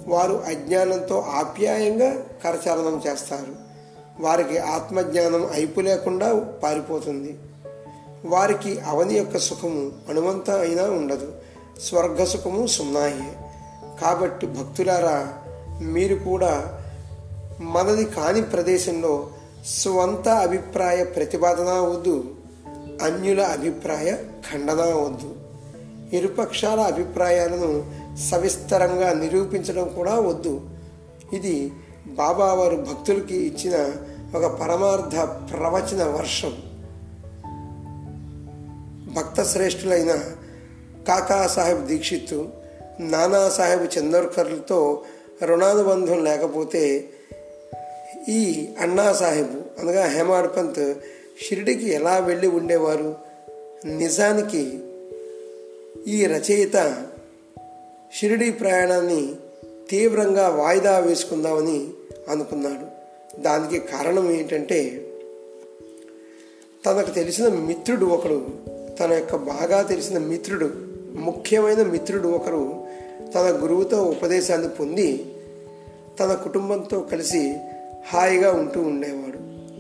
వారు అజ్ఞానంతో ఆప్యాయంగా కరచాలనం చేస్తారు. వారికి ఆత్మజ్ఞానం అయిపు లేకుండా పారిపోతుంది. వారికి అవని యొక్క సుఖము అణువంత అయినా ఉండదు. స్వర్గ సుఖము సున్నాయే. కాబట్టి భక్తులారా మీరు కూడా మనది కాని ప్రదేశంలో స్వంత అభిప్రాయ ప్రతిపాదన వద్దు అన్యుల అభిప్రాయ ఖండన వద్దు. ఇరుపక్షాల అభిప్రాయాలను సవిస్తరంగా నిరూపించడం కూడా వద్దు. ఇది బాబావారు భక్తులకి ఇచ్చిన ఒక పరమార్థ ప్రవచన వర్షం. భక్త శ్రేష్ఠులైన కాకాసాహెబ్ దీక్షిత్ నానాసాహెబ్ చందోర్కర్లతో రుణానుబంధం లేకపోతే ఈ అన్నా సాహెబ్ అనగా హేమాడ్ పంత్ షిరిడికి ఎలా వెళ్ళి ఉండేవారు? నిజానికి ఈ రచయిత షిరిడి ప్రయాణాన్ని తీవ్రంగా వాయిదా వేసుకుందామని అనుకున్నాడు. దానికి కారణం ఏంటంటే తనకు తెలిసిన మిత్రుడు ఒకడు తన యొక్క బాగా తెలిసిన మిత్రుడు ముఖ్యమైన మిత్రుడు ఒకరు తన గురువుతో ఉపదేశాన్ని పొంది తన కుటుంబంతో కలిసి హాయిగా ఉంటూ ఉండేవాడు.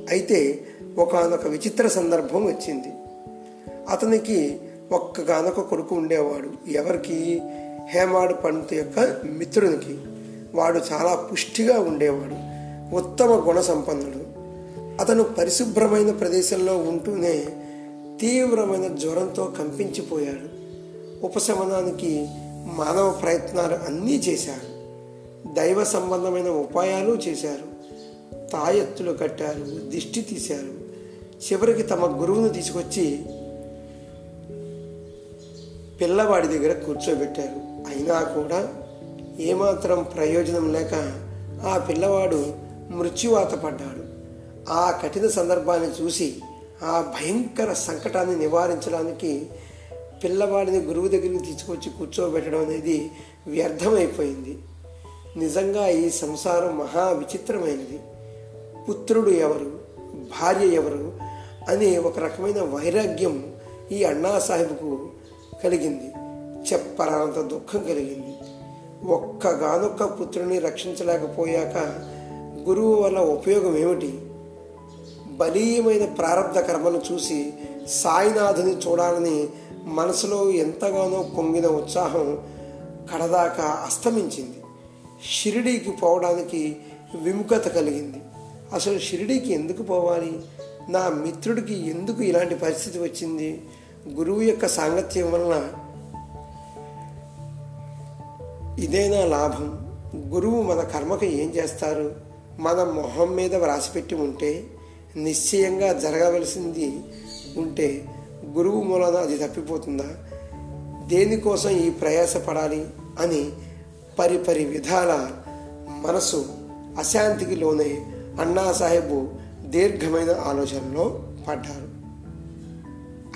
అయితే ఒకనొక విచిత్ర సందర్భం వచ్చింది. అతనికి ఒక్కగానొక కొడుకు ఉండేవాడు. ఎవరికి? హేమాడు పండిత్ యొక్క మిత్రునికి. వాడు చాలా పుష్టిగా ఉండేవాడు. ఉత్తమ గుణ సంపన్నుడు. అతను పరిశుభ్రమైన ప్రదేశంలో ఉంటూనే తీవ్రమైన జ్వరంతో కంపించిపోయాడు. ఉపశమనానికి మానవ ప్రయత్నాలు అన్నీ చేశారు దైవ సంబంధమైన ఉపాయాలు చేశారు. తాయెత్తులు కట్టారు దిష్టి తీశారు. చివరికి తమ గురువును తీసుకొచ్చి పిల్లవాడి దగ్గర కూర్చోబెట్టారు. అయినా కూడా ఏమాత్రం ప్రయోజనం లేక ఆ పిల్లవాడు మృత్యువాత పడ్డాడు. ఆ కఠిన సందర్భాన్ని చూసి ఆ భయంకర సంకటాన్ని నివారించడానికి పిల్లవాడిని గురువు దగ్గరికి తీసుకొచ్చి కూర్చోబెట్టడం అనేది వ్యర్థమైపోయింది. నిజంగా ఈ సంసారం మహా విచిత్రమైనది. పుత్రుడు ఎవరు? భార్య ఎవరు? అనే ఒక రకమైన వైరాగ్యం ఈ అన్నా సాహెబ్కు కలిగింది. చెప్పరానంత దుఃఖం కలిగింది. ఒక్కగానొక్క పుత్రుని రక్షించలేకపోయాక గురువు వల్ల ఉపయోగం ఏమిటి? బలీయమైన ప్రారంభ కర్మను చూసి సాయినాథుని చూడాలని మనసులో ఎంతగానో పొంగిన ఉత్సాహం కడదాకా అస్తమించింది. షిరిడీకి పోవడానికి విముఖత కలిగింది. అసలు షిరిడీకి ఎందుకు పోవాలి? నా మిత్రుడికి ఎందుకు ఇలాంటి పరిస్థితి వచ్చింది? గురువు యొక్క సాంగత్యం వలన ఇదేనా లాభం. గురువు మన కర్మకు ఏం చేస్తారు? మన మొహం మీద వ్రాసిపెట్టి ఉంటే నిశ్చయంగా జరగవలసింది ఉంటే గురువు మూలన అది తప్పిపోతుందా? దేనికోసం ఈ ప్రయాస పడాలి అని పరిపరి విధాల మనసు అశాంతికి లోనే అన్నా సాహెబు దీర్ఘమైన ఆలోచనలో పడ్డారు.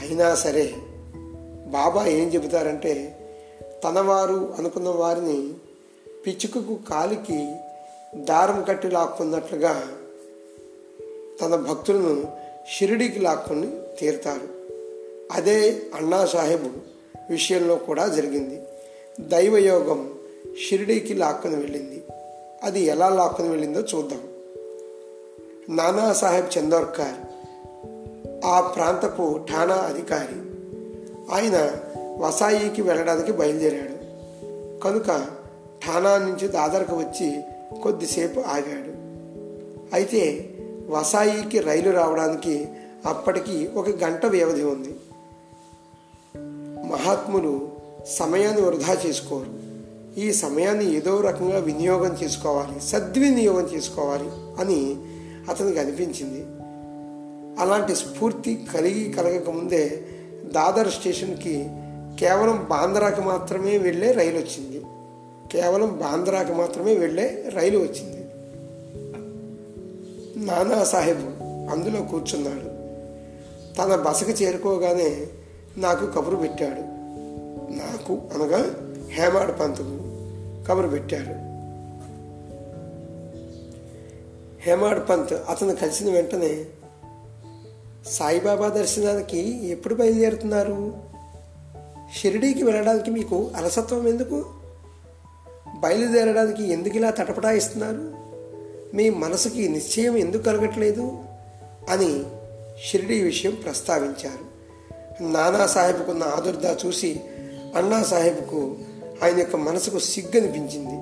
అయినా సరే బాబా ఏం చెబుతారంటే తనవారు అనుకున్న వారిని పిచ్చుకకు కాలికి దారం కట్టి లాక్కున్నట్లుగా తన భక్తులను షిరిడికి లాక్కొని తీరుతారు. అదే అన్నా సాహెబు విషయంలో కూడా జరిగింది. దైవయోగం షిరిడీకి లాక్కొని వెళ్ళింది. అది ఎలా లాక్కొని వెళ్ళిందో చూద్దాం. నానాసాహెబ్ చందోర్కర్ ఆ ప్రాంతపు ఠాణా అధికారి. ఆయన వసాయికి వెళ్ళడానికి బయలుదేరాడు. కనుక ఠాణా నుంచి దాదరకు వచ్చి కొద్దిసేపు ఆగాడు. అయితే వసాయికి రైలు రావడానికి అప్పటికి ఒక గంట వ్యవధి ఉంది. మహాత్ములు సమయాన్ని వృధా చేసుకోరు. ఈ సమయాన్ని ఏదో రకంగా వినియోగం చేసుకోవాలి సద్వినియోగం చేసుకోవాలి అని అతనికి అనిపించింది. అలాంటి స్ఫూర్తి కలిగి కలగకముందే దాదర్ స్టేషన్కి కేవలం బాంద్రాకి మాత్రమే వెళ్ళే రైలు వచ్చింది. కేవలం బాంద్రాకి మాత్రమే వెళ్ళే రైలు వచ్చింది. నానా సాహెబ్ అందులో కూర్చున్నాడు. తన బసకు చేరుకోగానే నాకు కబురు పెట్టాడు. నాకు అనగా హేమాడ్ పంతుకు కబురు పెట్టాడు హేమాడ్ పంత్ అతను కలిసిన వెంటనే సాయిబాబా దర్శనానికి ఎప్పుడు బయలుదేరుతున్నారు? షిరిడీకి వెళ్ళడానికి మీకు అలసత్వం ఎందుకు? బయలుదేరడానికి ఎందుకు ఇలా తటపటాయిస్తున్నారు? మీ మనసుకి నిశ్చయం ఎందుకు కలగట్లేదు? అని షిరిడీ విషయం ప్రస్తావించారు. నానాసాహెబ్కున్న ఆదుర్దా చూసి అన్నాసాహెబ్కు ఆయన యొక్క మనసుకు సిగ్గనిపించింది.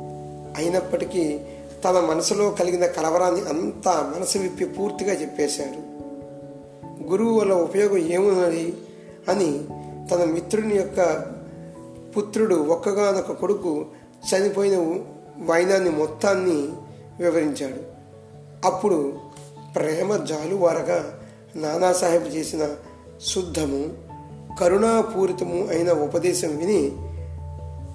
అయినప్పటికీ తన మనసులో కలిగిన కలవరాన్ని అంతా మనసు విప్పి పూర్తిగా చెప్పేశాడు. గురువు వల్ల ఉపయోగం ఏమున్నది అని తన మిత్రుని యొక్క పుత్రుడు ఒక్కగానొక కొడుకు చనిపోయిన వైనాన్ని మొత్తాన్ని వివరించాడు. అప్పుడు ప్రేమ జాలువారగా నానాసాహెబ్ చేసిన శుద్ధము కరుణాపూరితము అయిన ఉపదేశం విని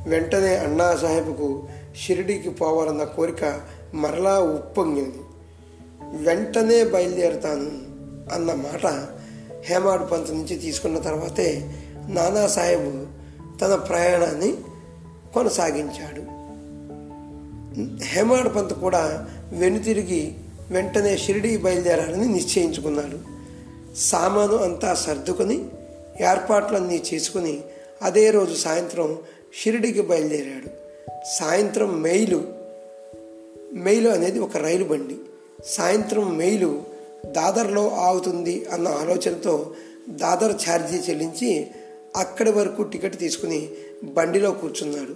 వెంటనే అన్నా సాహెబ్కు షిరిడీకి పోవాలన్న కోరిక మరలా ఉప్పొంగింది. వెంటనే బయలుదేరుతాను అన్న మాట హేమాడ్ పంత్ నుంచి తీసుకున్న తర్వాతే నానాసాహెబ్ తన ప్రయాణాన్ని కొనసాగించాడు. హేమాడ్ పంత్ కూడా వెనుతిరిగి వెంటనే షిరిడీ బయలుదేరాలని నిశ్చయించుకున్నాడు. సామాను అంతా సర్దుకొని ఏర్పాట్లన్నీ చేసుకుని అదే రోజు సాయంత్రం షిరిడీకి బయలుదేరాడు. సాయంత్రం మెయిలు మెయిలు అనేది ఒక రైలు బండి. సాయంత్రం మెయిలు దాదర్లో ఆగుతుంది అన్న ఆలోచనతో దాదర్ ఛార్జీ చెల్లించి అక్కడి వరకు టికెట్ తీసుకుని బండిలో కూర్చున్నాడు.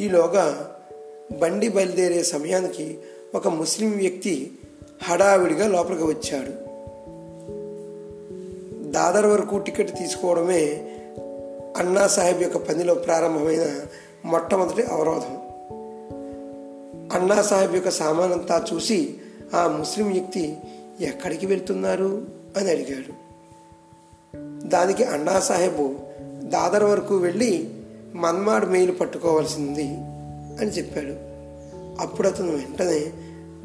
ఈలోగా బండి బయలుదేరే సమయానికి ఒక ముస్లిం వ్యక్తి హడావిడిగా లోపలికి వచ్చాడు. దాదర్ వరకు టికెట్ తీసుకోవడమే అన్నా సాహెబ్ యొక్క పనిలో ప్రారంభమైన మొట్టమొదటి అవరోధం. అన్నా సాహెబ్ యొక్క సామానంతా చూసి ఆ ముస్లిం వ్యక్తి ఎక్కడికి వెళ్తున్నారు అని అడిగాడు. దానికి అన్నా సాహెబు దాదర్ వరకు వెళ్ళి మన్మాడ్ మెయిల్ పట్టుకోవాల్సింది అని చెప్పాడు. అప్పుడు అతను వెంటనే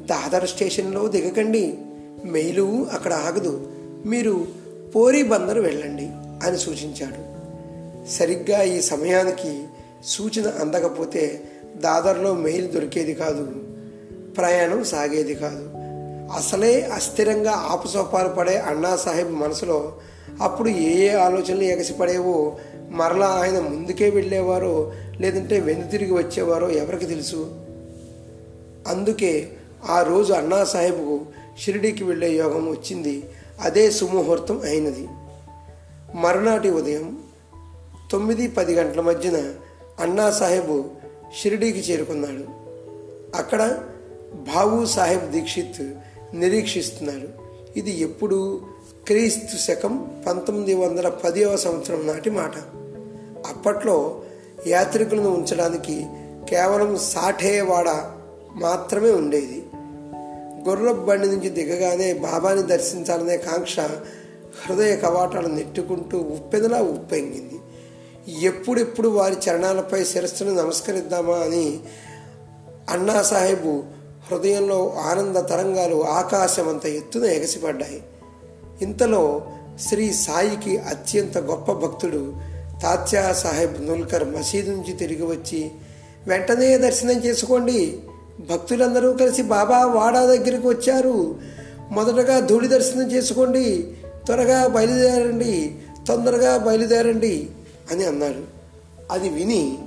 దాదర్ స్టేషన్లో దిగకండి మెయిలు అక్కడ ఆగదు మీరు పోరీ బందరు వెళ్ళండి అని సూచించాడు. సరిగ్గా ఈ సమయానికి సూచన అందకపోతే దాదర్లో మెయిల్ దొరికేది కాదు. ప్రయాణం సాగేది కాదు. అసలే అస్థిరంగా ఆపసోపాలు పడే అన్నా సాహెబ్ మనసులో అప్పుడు ఏ ఏ ఆలోచనలు ఎగసిపడేవో మరలా ఆయన ముందుకే వెళ్ళేవారో లేదంటే వెనుతిరిగి వచ్చేవారో ఎవరికి తెలుసు? అందుకే ఆ రోజు అన్నా సాహెబ్కు షిరిడీకి వెళ్ళే యోగం వచ్చింది. అదే సుముహూర్తం అయినది. మరునాటి ఉదయం తొమ్మిది పది గంటల మధ్యన అన్నా సాహెబు షిరిడీకి చేరుకున్నాడు. అక్కడ బాబు సాహెబ్ దీక్షిత్ నిరీక్షిస్తున్నాడు ఇది ఎప్పుడు క్రీస్తు శకం పంతొమ్మిది వందల పదివ సంవత్సరం నాటి మాట. అప్పట్లో యాత్రికులను ఉంచడానికి కేవలం సాఠేవాడ మాత్రమే ఉండేది. గుర్రపు బండి నుంచి దిగగానే బాబాని దర్శించాలనే కాంక్ష హృదయ కవాటాలు నెట్టుకుంటూ ఉప్పెనలా ఉప్పెంగింది. ఎప్పుడెప్పుడు వారి చరణాలపై శిరస్సును నమస్కరిద్దామా అని అన్నా సాహెబు హృదయంలో ఆనంద తరంగాలు ఆకాశమంత ఎత్తున ఎగసిపడ్డాయి. ఇంతలో శ్రీ సాయికి అత్యంత గొప్ప భక్తుడు తాత్యా సాహెబ్ నుల్కర్ మసీదు నుంచి తిరిగి వచ్చి వెంటనే దర్శనం చేసుకోండి. భక్తులందరూ కలిసి బాబా వాడా దగ్గరికి వచ్చారు. మొదటగా ధూళి దర్శనం చేసుకోండి. త్వరగా బయలుదేరండి. తొందరగా బయలుదేరండి. అని అన్నాడు అది విని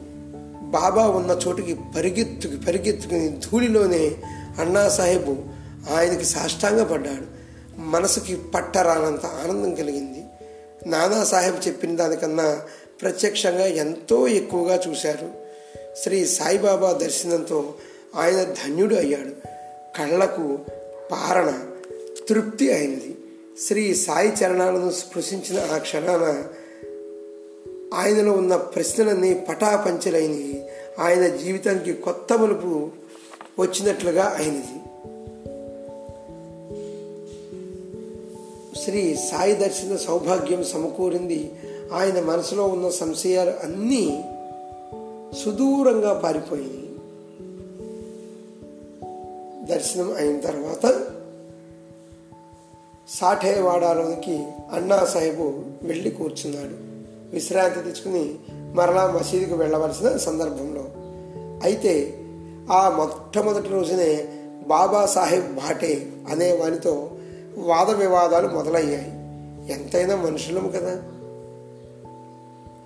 బాబా ఉన్న చోటుకి పరిగెత్తుకు పరిగెత్తుకుని ధూళిలోనే అన్నా సాహెబు ఆయనకి సాష్టాంగపడ్డాడు. మనసుకి పట్టరానంత ఆనందం కలిగింది. నానా సాహెబ్ చెప్పిన దానికన్నా ప్రత్యక్షంగా ఎంతో ఎక్కువగా చూశారు. శ్రీ సాయిబాబా దర్శనంతో ఆయన ధన్యుడు అయ్యాడు. కళ్ళకు పారణ తృప్తి అయింది. శ్రీ సాయి చరణాలను స్పృశించిన ఆ క్షణాన ఆయనలో ఉన్న ప్రశ్నలన్నీ పటాపంచలైనవి. ఆయన జీవితానికి కొత్త మలుపు వచ్చినట్లుగా అయినది. శ్రీ సాయి దర్శన సౌభాగ్యం సమకూరింది. ఆయన మనసులో ఉన్న సంశయాలు అన్నీ సుదూరంగా పారిపోయాయి దర్శనం అయిన తర్వాత సాఠేవాడాలోనికి అన్నా సాహెబు వెళ్ళి కూర్చున్నాడు. విశ్రాంతి తెచ్చుకుని మరలా మసీదుకు వెళ్ళవలసిన సందర్భంలో. అయితే ఆ మొట్టమొదటి రోజునే బాబా సాహెబ్ భాటే అనే వానితో వాద వివాదాలు మొదలయ్యాయి. ఎంతైనా మనుషులం కదా.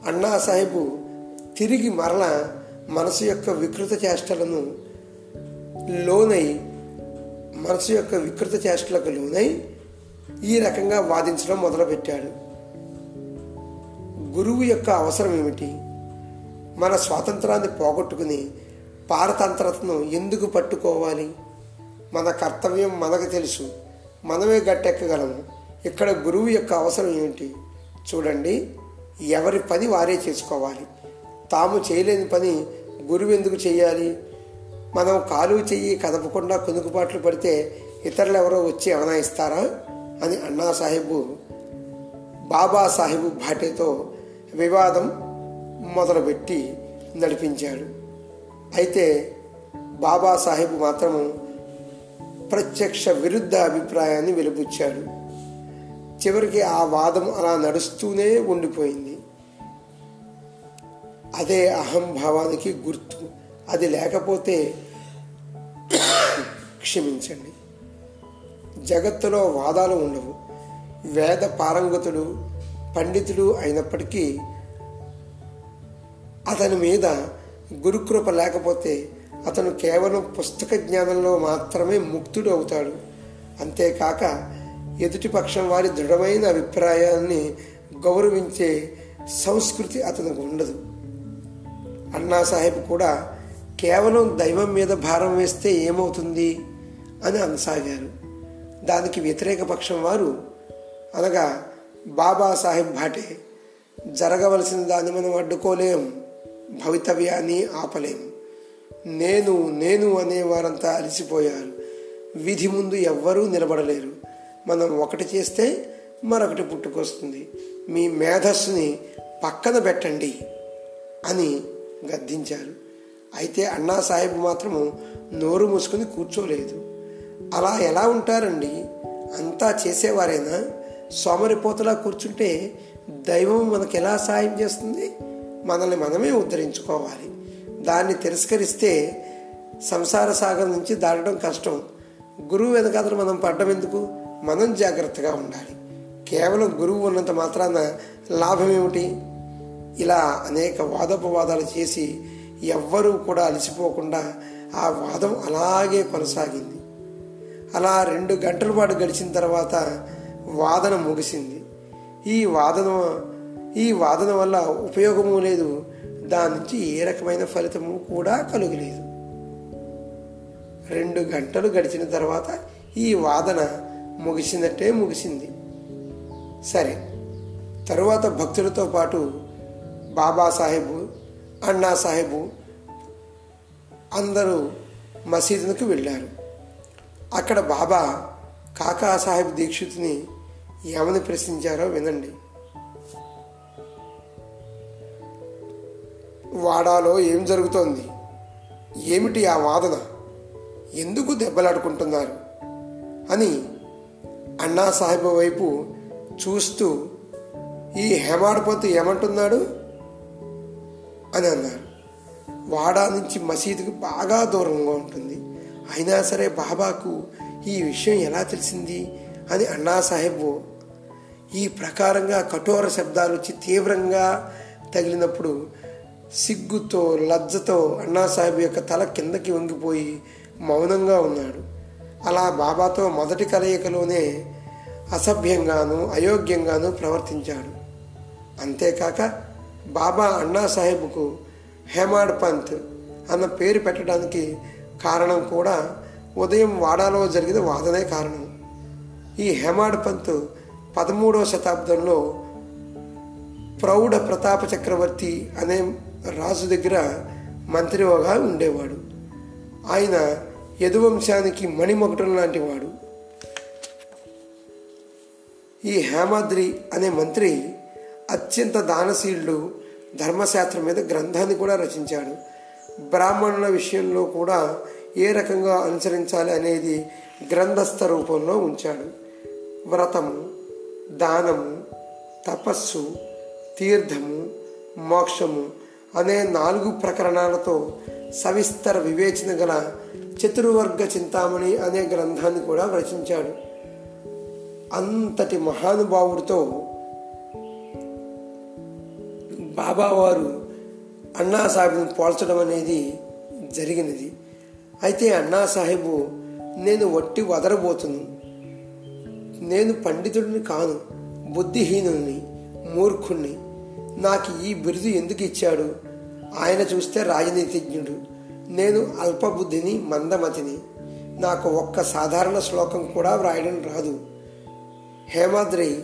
అన్నా సాహెబు తిరిగి మరల మనసు యొక్క వికృత చేష్టలను లోనై మనసు యొక్క వికృత చేష్టలకు లోనై ఈ రకంగా వాదించడం మొదలుపెట్టాడు. గురువు యొక్క అవసరం ఏమిటి? మన స్వాతంత్రాన్ని పోగొట్టుకుని పారతంత్రతను ఎందుకు పట్టుకోవాలి? మన కర్తవ్యం మనకు తెలుసు. మనమే గట్టెక్కగలము. ఇక్కడ గురువు యొక్క అవసరం ఏమిటి? చూడండి. ఎవరి పని వారే చేసుకోవాలి. తాము చేయలేని పని గురువు ఎందుకు చేయాలి? మనం కాలు చెయ్యి కదపకుండా కొనుకుబాట్లు పడితే ఇతరులు ఎవరో వచ్చి అవనాయిస్తారా అని అన్నా సాహెబు బాబా సాహెబు భాటేతో వివాదం మొదలుపెట్టి నడిపించాడు. అయితే బాబా సాహెబ్ మాత్రము ప్రత్యక్ష విరుద్ధ అభిప్రాయాన్ని వెలుబుచ్చాడు. చివరికి ఆ వాదం అలా నడుస్తూనే ఉండిపోయింది. అదే అహంభావానికి గుర్తు. అది లేకపోతే క్షమించండి. జగత్తులో వాదాలు ఉండవు. వేద పారంగతుడు పండితుడు అయినప్పటికీ అతని మీద గురుకృప లేకపోతే అతను కేవలం పుస్తక జ్ఞానంలో మాత్రమే ముక్తుడు అవుతాడు. అంతేకాక ఎదుటి పక్షం వారి దృఢమైన అభిప్రాయాన్ని గౌరవించే సంస్కృతి అతనికి ఉండదు. అన్నా సాహెబ్ కూడా కేవలం దైవం మీద భారం వేస్తే ఏమవుతుంది అని అనసాగారు. దానికి వ్యతిరేక పక్షం వారు అనగా బాబా సాహెబ్ భాటే జరగవలసిన దాన్ని మనం అడ్డుకోలేం భవితవ్యాన్ని ఆపలేం. నేను నేను అనేవారంతా అలసిపోయారు. విధి ముందు ఎవ్వరూ నిలబడలేరు. మనం ఒకటి చేస్తే మరొకటి పుట్టుకొస్తుంది. మీ మేధస్సుని పక్కన పెట్టండి అని గద్దించారు. అయితే అన్నా సాహెబ్ మాత్రము నోరు మూసుకుని కూర్చోలేదు. అలా ఎలా ఉంటారండి? అంతా చేసేవారేనా? సోమరిపోతలా కూర్చుంటే దైవం మనకు ఎలా సాయం చేస్తుంది? మనల్ని మనమే ఉద్ధరించుకోవాలి. దాన్ని తిరస్కరిస్తే సంసార సాగర్ నుంచి దాటడం కష్టం. గురువు వెనకాతలు మనం పడ్డం ఎందుకు? మనం జాగ్రత్తగా ఉండాలి. కేవలం గురువు ఉన్నంత మాత్రాన లాభం ఏమిటి? ఇలా అనేక వాదోపవాదాలు చేసి ఎవ్వరూ కూడా అలసిపోకుండా ఆ వాదం అలాగే కొనసాగింది. అలా రెండు గంటల పాటు గడిచిన తర్వాత వాదన ముగిసింది. ఈ వాదన ఈ వాదన వల్ల ఉపయోగము లేదు. దాని నుంచి ఏ రకమైన ఫలితము కూడా కలుగలేదు. రెండు గంటలు గడిచిన తర్వాత ఈ వాదన ముగిసినట్టే ముగిసింది. సరే తరువాత భక్తులతో పాటు బాబా సాహెబు అన్నా సాహెబు అందరూ మసీదుకు వెళ్ళారు. అక్కడ బాబా కాకా సాహెబ్ దీక్షితుని ఏమని ప్రశ్నించారో వినండి. వాడాలో ఏం జరుగుతోంది? ఏమిటి ఆ వాదన? ఎందుకు దెబ్బలాడుకుంటున్నారు? అని అన్నా సాహెబ్ వైపు చూస్తూ ఈ హేమాడ్పంతు ఏమంటున్నాడు? అని అన్నారు. వాడా నుంచి మసీదుకు బాగా దూరంగా ఉంటుంది. అయినా సరే బాబాకు ఈ విషయం ఎలా తెలిసింది? అని అన్నా సాహెబ్ ఈ ప్రకారంగా కఠోర శబ్దాలు వచ్చి తీవ్రంగా తగిలినప్పుడు సిగ్గుతో లజ్జతో అన్నాసాహెబ్ యొక్క తల కిందకి వంగిపోయి మౌనంగా ఉన్నాడు. అలా బాబాతో మొదటి కలయికలోనే అసభ్యంగాను అయోగ్యంగాను ప్రవర్తించాడు. అంతేకాక బాబా అన్నాసాహెబ్కు హేమాడ్ పంత్ అన్న పేరు పెట్టడానికి కారణం కూడా ఉదయం వాడాలో జరిగిన వాదనే కారణం. ఈ హేమాడ్ పంత్ పదమూడవ శతాబ్దంలో ప్రౌఢ ప్రతాప చక్రవర్తి అనే రాజు దగ్గర మంత్రివగా ఉండేవాడు. ఆయన యదువంశానికి మణిమొకటం లాంటి వాడు. ఈ హేమాద్రి అనే మంత్రి అత్యంత దానశీలుడు ధర్మశాస్త్రం మీద గ్రంథాన్ని కూడా రచించాడు. బ్రాహ్మణుల విషయంలో కూడా ఏ రకంగా అనుసరించాలి అనేది గ్రంథస్థ రూపంలో ఉంచాడు. వ్రతము దానము తపస్సు తీర్థము మోక్షము అనే నాలుగు ప్రకరణాలతో సవిస్తర వివేచన గల చతుర్వర్గ చింతామణి అనే గ్రంథాన్ని కూడా రచించాడు. అంతటి మహానుభావుడితో బాబావారు అన్నాసాహెబ్ను పోల్చడం అనేది జరిగినది. అయితే అన్నా సాహెబు నేను వట్టి వదరబోతున్నాను నేను పండితుడిని కాను బుద్ధిహీనుని మూర్ఖుణ్ణి. నాకు ఈ బిరుదు ఎందుకు ఇచ్చాడు? ఆయన చూస్తే రాజనీతిజ్ఞుడు. నేను అల్పబుద్ధిని మందమతిని. నాకు ఒక్క సాధారణ శ్లోకం కూడా వ్రాయడం రాదు. హేమాద్రి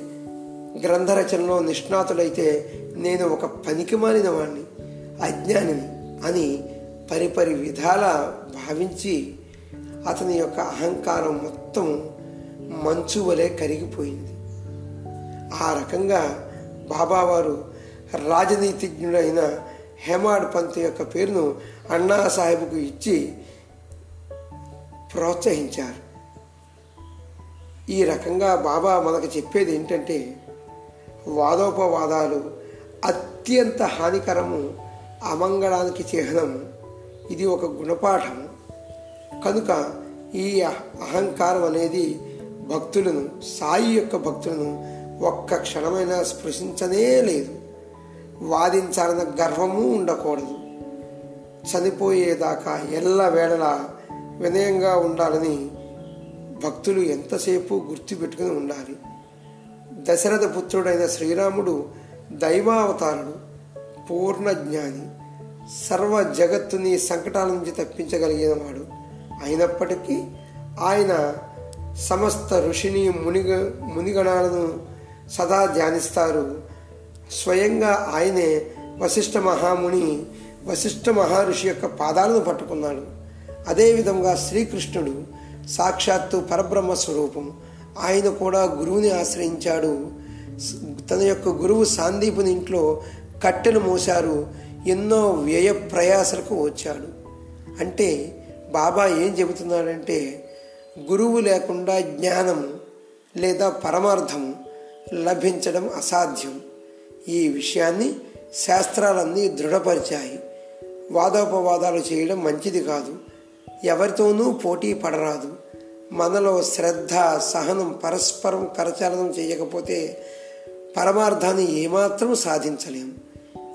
గ్రంథరచనలో నిష్ణాతుడైతే నేను ఒక పనికిమాలిన వాణ్ణి అజ్ఞానిని అని పరిపరి విధాల భావించి అతని యొక్క అహంకారం మొత్తం మంచు వలె కరిగిపోయింది. ఆ రకంగా బాబావారు రాజనీతిజ్ఞుడైన హేమాడ్ పంత్ యొక్క పేరును అన్నా సాహెబ్కు ఇచ్చి ప్రోత్సహించారు. ఈ రకంగా బాబా మనకు చెప్పేది ఏంటంటే వాదోపవాదాలు అత్యంత హానికరము అమంగళానికి చిహ్నం. ఇది ఒక గుణపాఠం. కనుక ఈ అహంకారం అనేది భక్తులను సాయి యొక్క భక్తులను ఒక్క క్షణమైనా స్పృశించనే లేదు. వాదించాలన్న గర్వము ఉండకూడదు. చనిపోయేదాకా ఎల్ల వేళలా వినయంగా ఉండాలని భక్తులు ఎంతసేపు గుర్తుపెట్టుకుని ఉండాలి. దశరథ పుత్రుడైన శ్రీరాముడు దైవావతారుడు పూర్ణ జ్ఞాని సర్వ జగత్తుని సంకటాల నుంచి తప్పించగలిగిన వాడు అయినప్పటికీ ఆయన సమస్త ఋషిని మునిగ మునిగణాలను సదా ధ్యానిస్తారు. స్వయంగా ఆయనే వశిష్ఠ మహాముని వశిష్ఠ మహర్షి యొక్క పాదాలను పట్టుకున్నాడు. అదేవిధంగా శ్రీకృష్ణుడు సాక్షాత్తు పరబ్రహ్మ స్వరూపం. ఆయన కూడా గురువుని ఆశ్రయించాడు. తన యొక్క గురువు సాందీపుని ఇంట్లో కట్టెలు మోశారు. ఎన్నో వ్యయ ప్రయాసలకు వచ్చాడు. అంటే బాబా ఏం చెబుతున్నాడంటే గురువు లేకుండా జ్ఞానం లేదా పరమార్థం లభించడం అసాధ్యం. ఈ విషయాన్ని శాస్త్రాలన్నీ దృఢపరిచాయి. వాదోపవాదాలు చేయడం మంచిది కాదు. ఎవరితోనూ పోటీ పడరాదు. మనలో శ్రద్ధ సహనం పరస్పరం కరచాలనం చేయకపోతే పరమార్థాన్ని ఏమాత్రం సాధించలేం.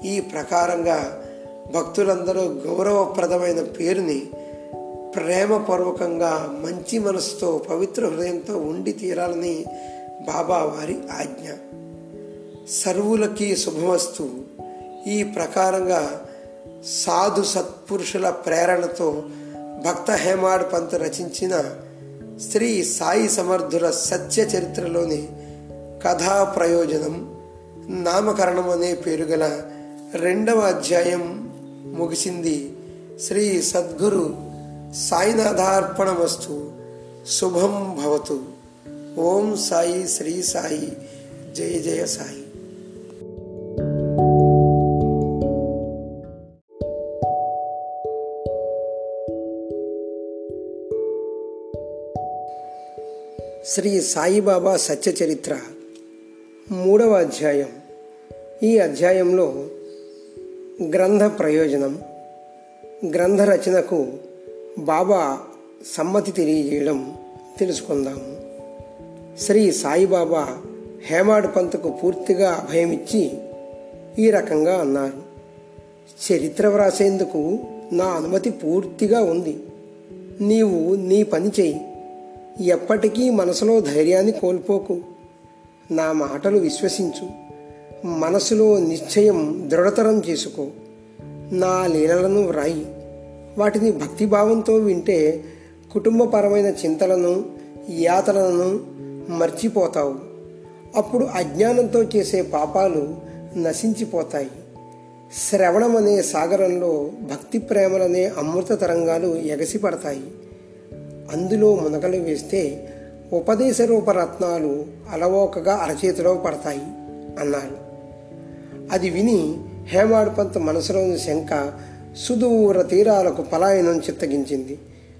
ఈ ప్రకారంగా భక్తులందరూ గౌరవప్రదమైన పేరుని ప్రేమపూర్వకంగా మంచి మనసుతో పవిత్ర హృదయంతో ఉండి తీరాలని బాబా వారి ఆజ్ఞ. సర్వులకి శుభమస్తు. ఈ ప్రకారంగా సాధు సత్పురుషుల ప్రేరణతో భక్త హేమాడ్ పంత్ రచించిన శ్రీ సాయి సమర్థుల సత్య చరిత్రలోని కథా ప్రయోజనం నామకరణం అనే పేరు గల రెండవ అధ్యాయం ముగిసింది. శ్రీ సద్గురు సాయినాథార్పణమస్తు. శుభం భవతు. ఓం సాయి శ్రీ సాయి. జయ జయ సాయి. శ్రీ సాయిబాబా సత్య చరిత్ర మూడవ అధ్యాయం. ఈ అధ్యాయంలో గ్రంథ ప్రయోజనం. గ్రంథ రచనకు బాబా సమ్మతి తెలియజేయడం తెలుసుకుందాము శ్రీ సాయిబాబా హేమాడ్ పంత్కు పూర్తిగా అభయమిచ్చి ఈ రకంగా అన్నారు. చరిత్ర వ్రాసేందుకు నా అనుమతి పూర్తిగా ఉంది. నీవు నీ పని చెయ్యి. ఎప్పటికీ మనసులో ధైర్యాన్ని కోల్పోకు. నా మాటలు విశ్వసించు. మనసులో నిశ్చయం దృఢతరం చేసుకో. నా లీలలను వ్రాయి. వాటిని భక్తిభావంతో వింటే కుటుంబపరమైన చింతలను యాతనలను మర్చిపోతావు. అప్పుడు అజ్ఞానంతో చేసే పాపాలు నశించిపోతాయి. శ్రవణం అనే సాగరంలో భక్తి ప్రేమలనే అమృత తరంగాలు ఎగసిపడతాయి. అందులో మునగలు వేస్తే ఉపదేశ రూపరత్నాలు అలవోకగా అరచేతిలో పడతాయి అన్నారు అది విని హేమాడ్ పంత్ మనసులోని శంక సుదూర తీరాలకు పలాయనం చిత్తగించింది.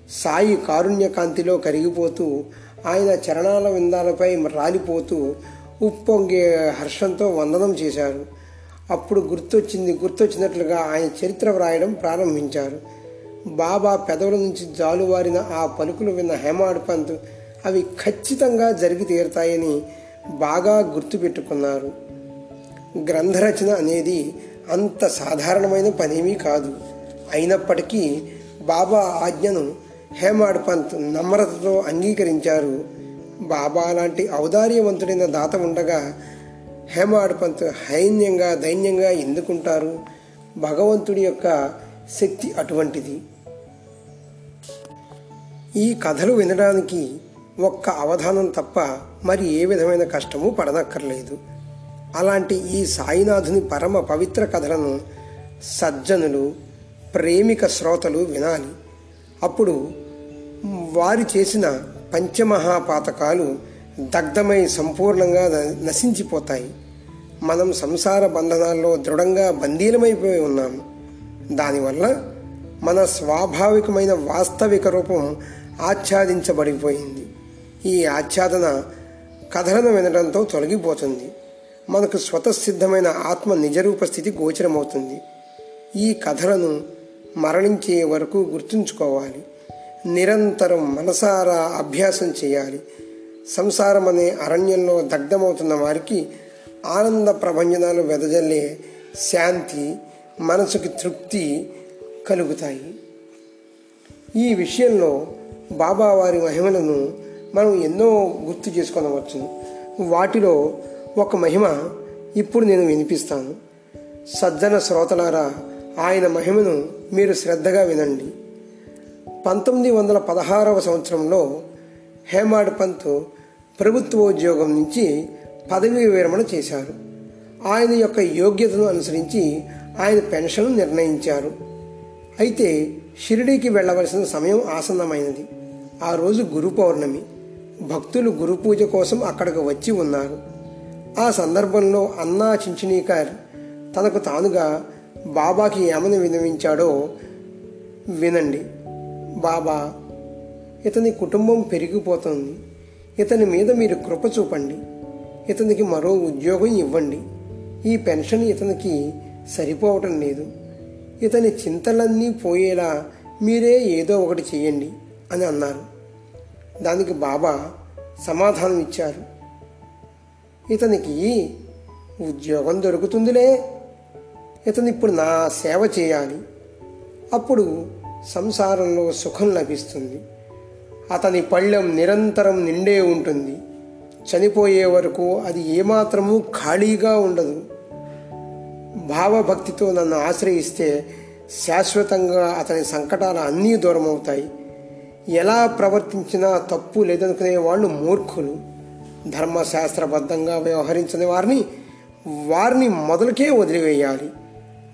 సాయి కారుణ్యకాంతిలో కరిగిపోతూ ఆయన చరణాల విందాలపై రాలిపోతూ ఉప్పొంగే హర్షంతో వందనం చేశారు. అప్పుడు గుర్తొచ్చింది గుర్తొచ్చినట్లుగా ఆయన చరిత్ర వ్రాయడం ప్రారంభించారు. బాబా పెదవుల నుంచి జాలువారిన ఆ పలుకులు విన్న హేమాడ్ పంత్ అవి ఖచ్చితంగా జరిగి తీరుతాయని బాగా గుర్తుపెట్టుకున్నారు. గ్రంథరచన అనేది అంత సాధారణమైన పనేమీ కాదు. అయినప్పటికీ బాబా ఆజ్ఞను హేమాడ్ పంత్ నమ్రతతో అంగీకరించారు. బాబా లాంటి ఔదార్యవంతుడైన దాత ఉండగా హేమాడ్ పంత్ హైన్యంగా దైన్యంగా ఎందుకుంటారు? భగవంతుడి యొక్క శక్తి అటువంటిది. ఈ కథలు వినడానికి ఒక్క అవధానం తప్ప మరి ఏ విధమైన కష్టము పడనక్కర్లేదు. అలాంటి ఈ సాయినాథుని పరమ పవిత్ర కథలను సజ్జనులు ప్రేమిక శ్రోతలు వినాలి. అప్పుడు వారు చేసిన పంచమహాపాతకాలు దగ్ధమై సంపూర్ణంగా నశించిపోతాయి. మనం సంసార బంధనాల్లో దృఢంగా బందీలమైపోయి ఉన్నాము దానివల్ల మన స్వాభావికమైన వాస్తవిక రూపం ఆచ్ఛాదించబడిపోయింది. ఈ ఆచ్ఛాదన కథలను వినడంతో తొలగిపోతుంది. మనకు స్వతసిద్ధమైన ఆత్మ నిజరూప స్థితి గోచరమవుతుంది. ఈ కథలను మరణించే వరకు గుర్తుంచుకోవాలి. నిరంతరం మనసారా అభ్యాసం చేయాలి. సంసారం అనే అరణ్యంలో దగ్ధమవుతున్న వారికి ఆనంద ప్రభంజనాలు వెదజల్లే శాంతి మనసుకి తృప్తి కలుగుతాయి. ఈ విషయంలో బాబా వారి మహిమలను మనం ఎన్నో గుర్తు చేసుకోవచ్చు వాటిలో ఒక మహిమ ఇప్పుడు నేను వినిపిస్తాను. సజ్జన శ్రోతలారా ఆయన మహిమను మీరు శ్రద్ధగా వినండి. పంతొమ్మిది వందల పదహారవ సంవత్సరంలో హేమాడ్ పంత్ ప్రభుత్వోద్యోగం నుంచి పదవీ విరమణ చేశారు. ఆయన యొక్క యోగ్యతను అనుసరించి ఆయన పెన్షన్ నిర్ణయించారు. అయితే షిరిడీకి వెళ్ళవలసిన సమయం ఆసన్నమైనది. ఆ రోజు గురు పౌర్ణమి. భక్తులు గురు పూజ కోసం అక్కడికి వచ్చి ఉన్నారు. ఆ సందర్భంలో అన్నా చించినీకర్ తనకు తానుగా బాబాకి ఏమని వినవించాడో వినండి. బాబా ఇతని కుటుంబం పెరిగిపోతుంది. ఇతని మీద మీరు కృప చూపండి. ఇతనికి మరో ఉద్యోగం ఇవ్వండి. ఈ పెన్షన్ ఇతనికి సరిపోవటం లేదు. ఇతని చింతలన్నీ పోయేలా మీరే ఏదో ఒకటి చేయండి అని అన్నారు. దానికి బాబా సమాధానం ఇచ్చారు ఇతనికి ఉద్యోగం దొరుకుతుందిలే. ఇతను ఇప్పుడు నా సేవ చేయాలి. అప్పుడు సంసారంలో సుఖం లభిస్తుంది. అతని పళ్ళెం నిరంతరం నిండే ఉంటుంది. చనిపోయే వరకు అది ఏమాత్రము ఖాళీగా ఉండదు. భావభక్తితో నన్ను ఆశ్రయిస్తే శాశ్వతంగా అతని సంకటాలు అన్నీ దూరమవుతాయి. ఎలా ప్రవర్తించినా తప్పు లేదనుకునే వాళ్ళు మూర్ఖులు. ధర్మశాస్త్రబద్ధంగా వ్యవహరించని వారిని వారిని మొదలకే వదిలివేయాలి.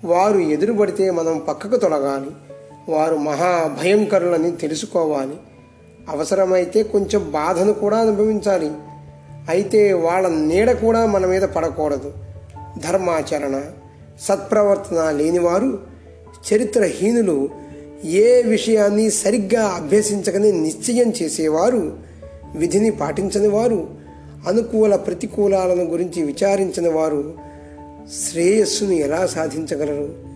వారు ఎదురుపడితే మనం పక్కకు తొలగాలి. వారు మహాభయంకరులని తెలుసుకోవాలి. అవసరమైతే కొంచెం బాధను కూడా అనుభవించాలి. అయితే వాళ్ళ నీడ కూడా మన మీద పడకూడదు. ధర్మాచరణ సత్ప్రవర్తన లేనివారు చరిత్రహీనులు ఏ విషయాన్ని సరిగ్గా అభ్యసించకనే నిశ్చయం చేసేవారు విధిని పాటించని వారు అనుకూల ప్రతికూలాలను గురించి విచారించిన వారు శ్రేయస్సును ఎలా సాధించగలరు?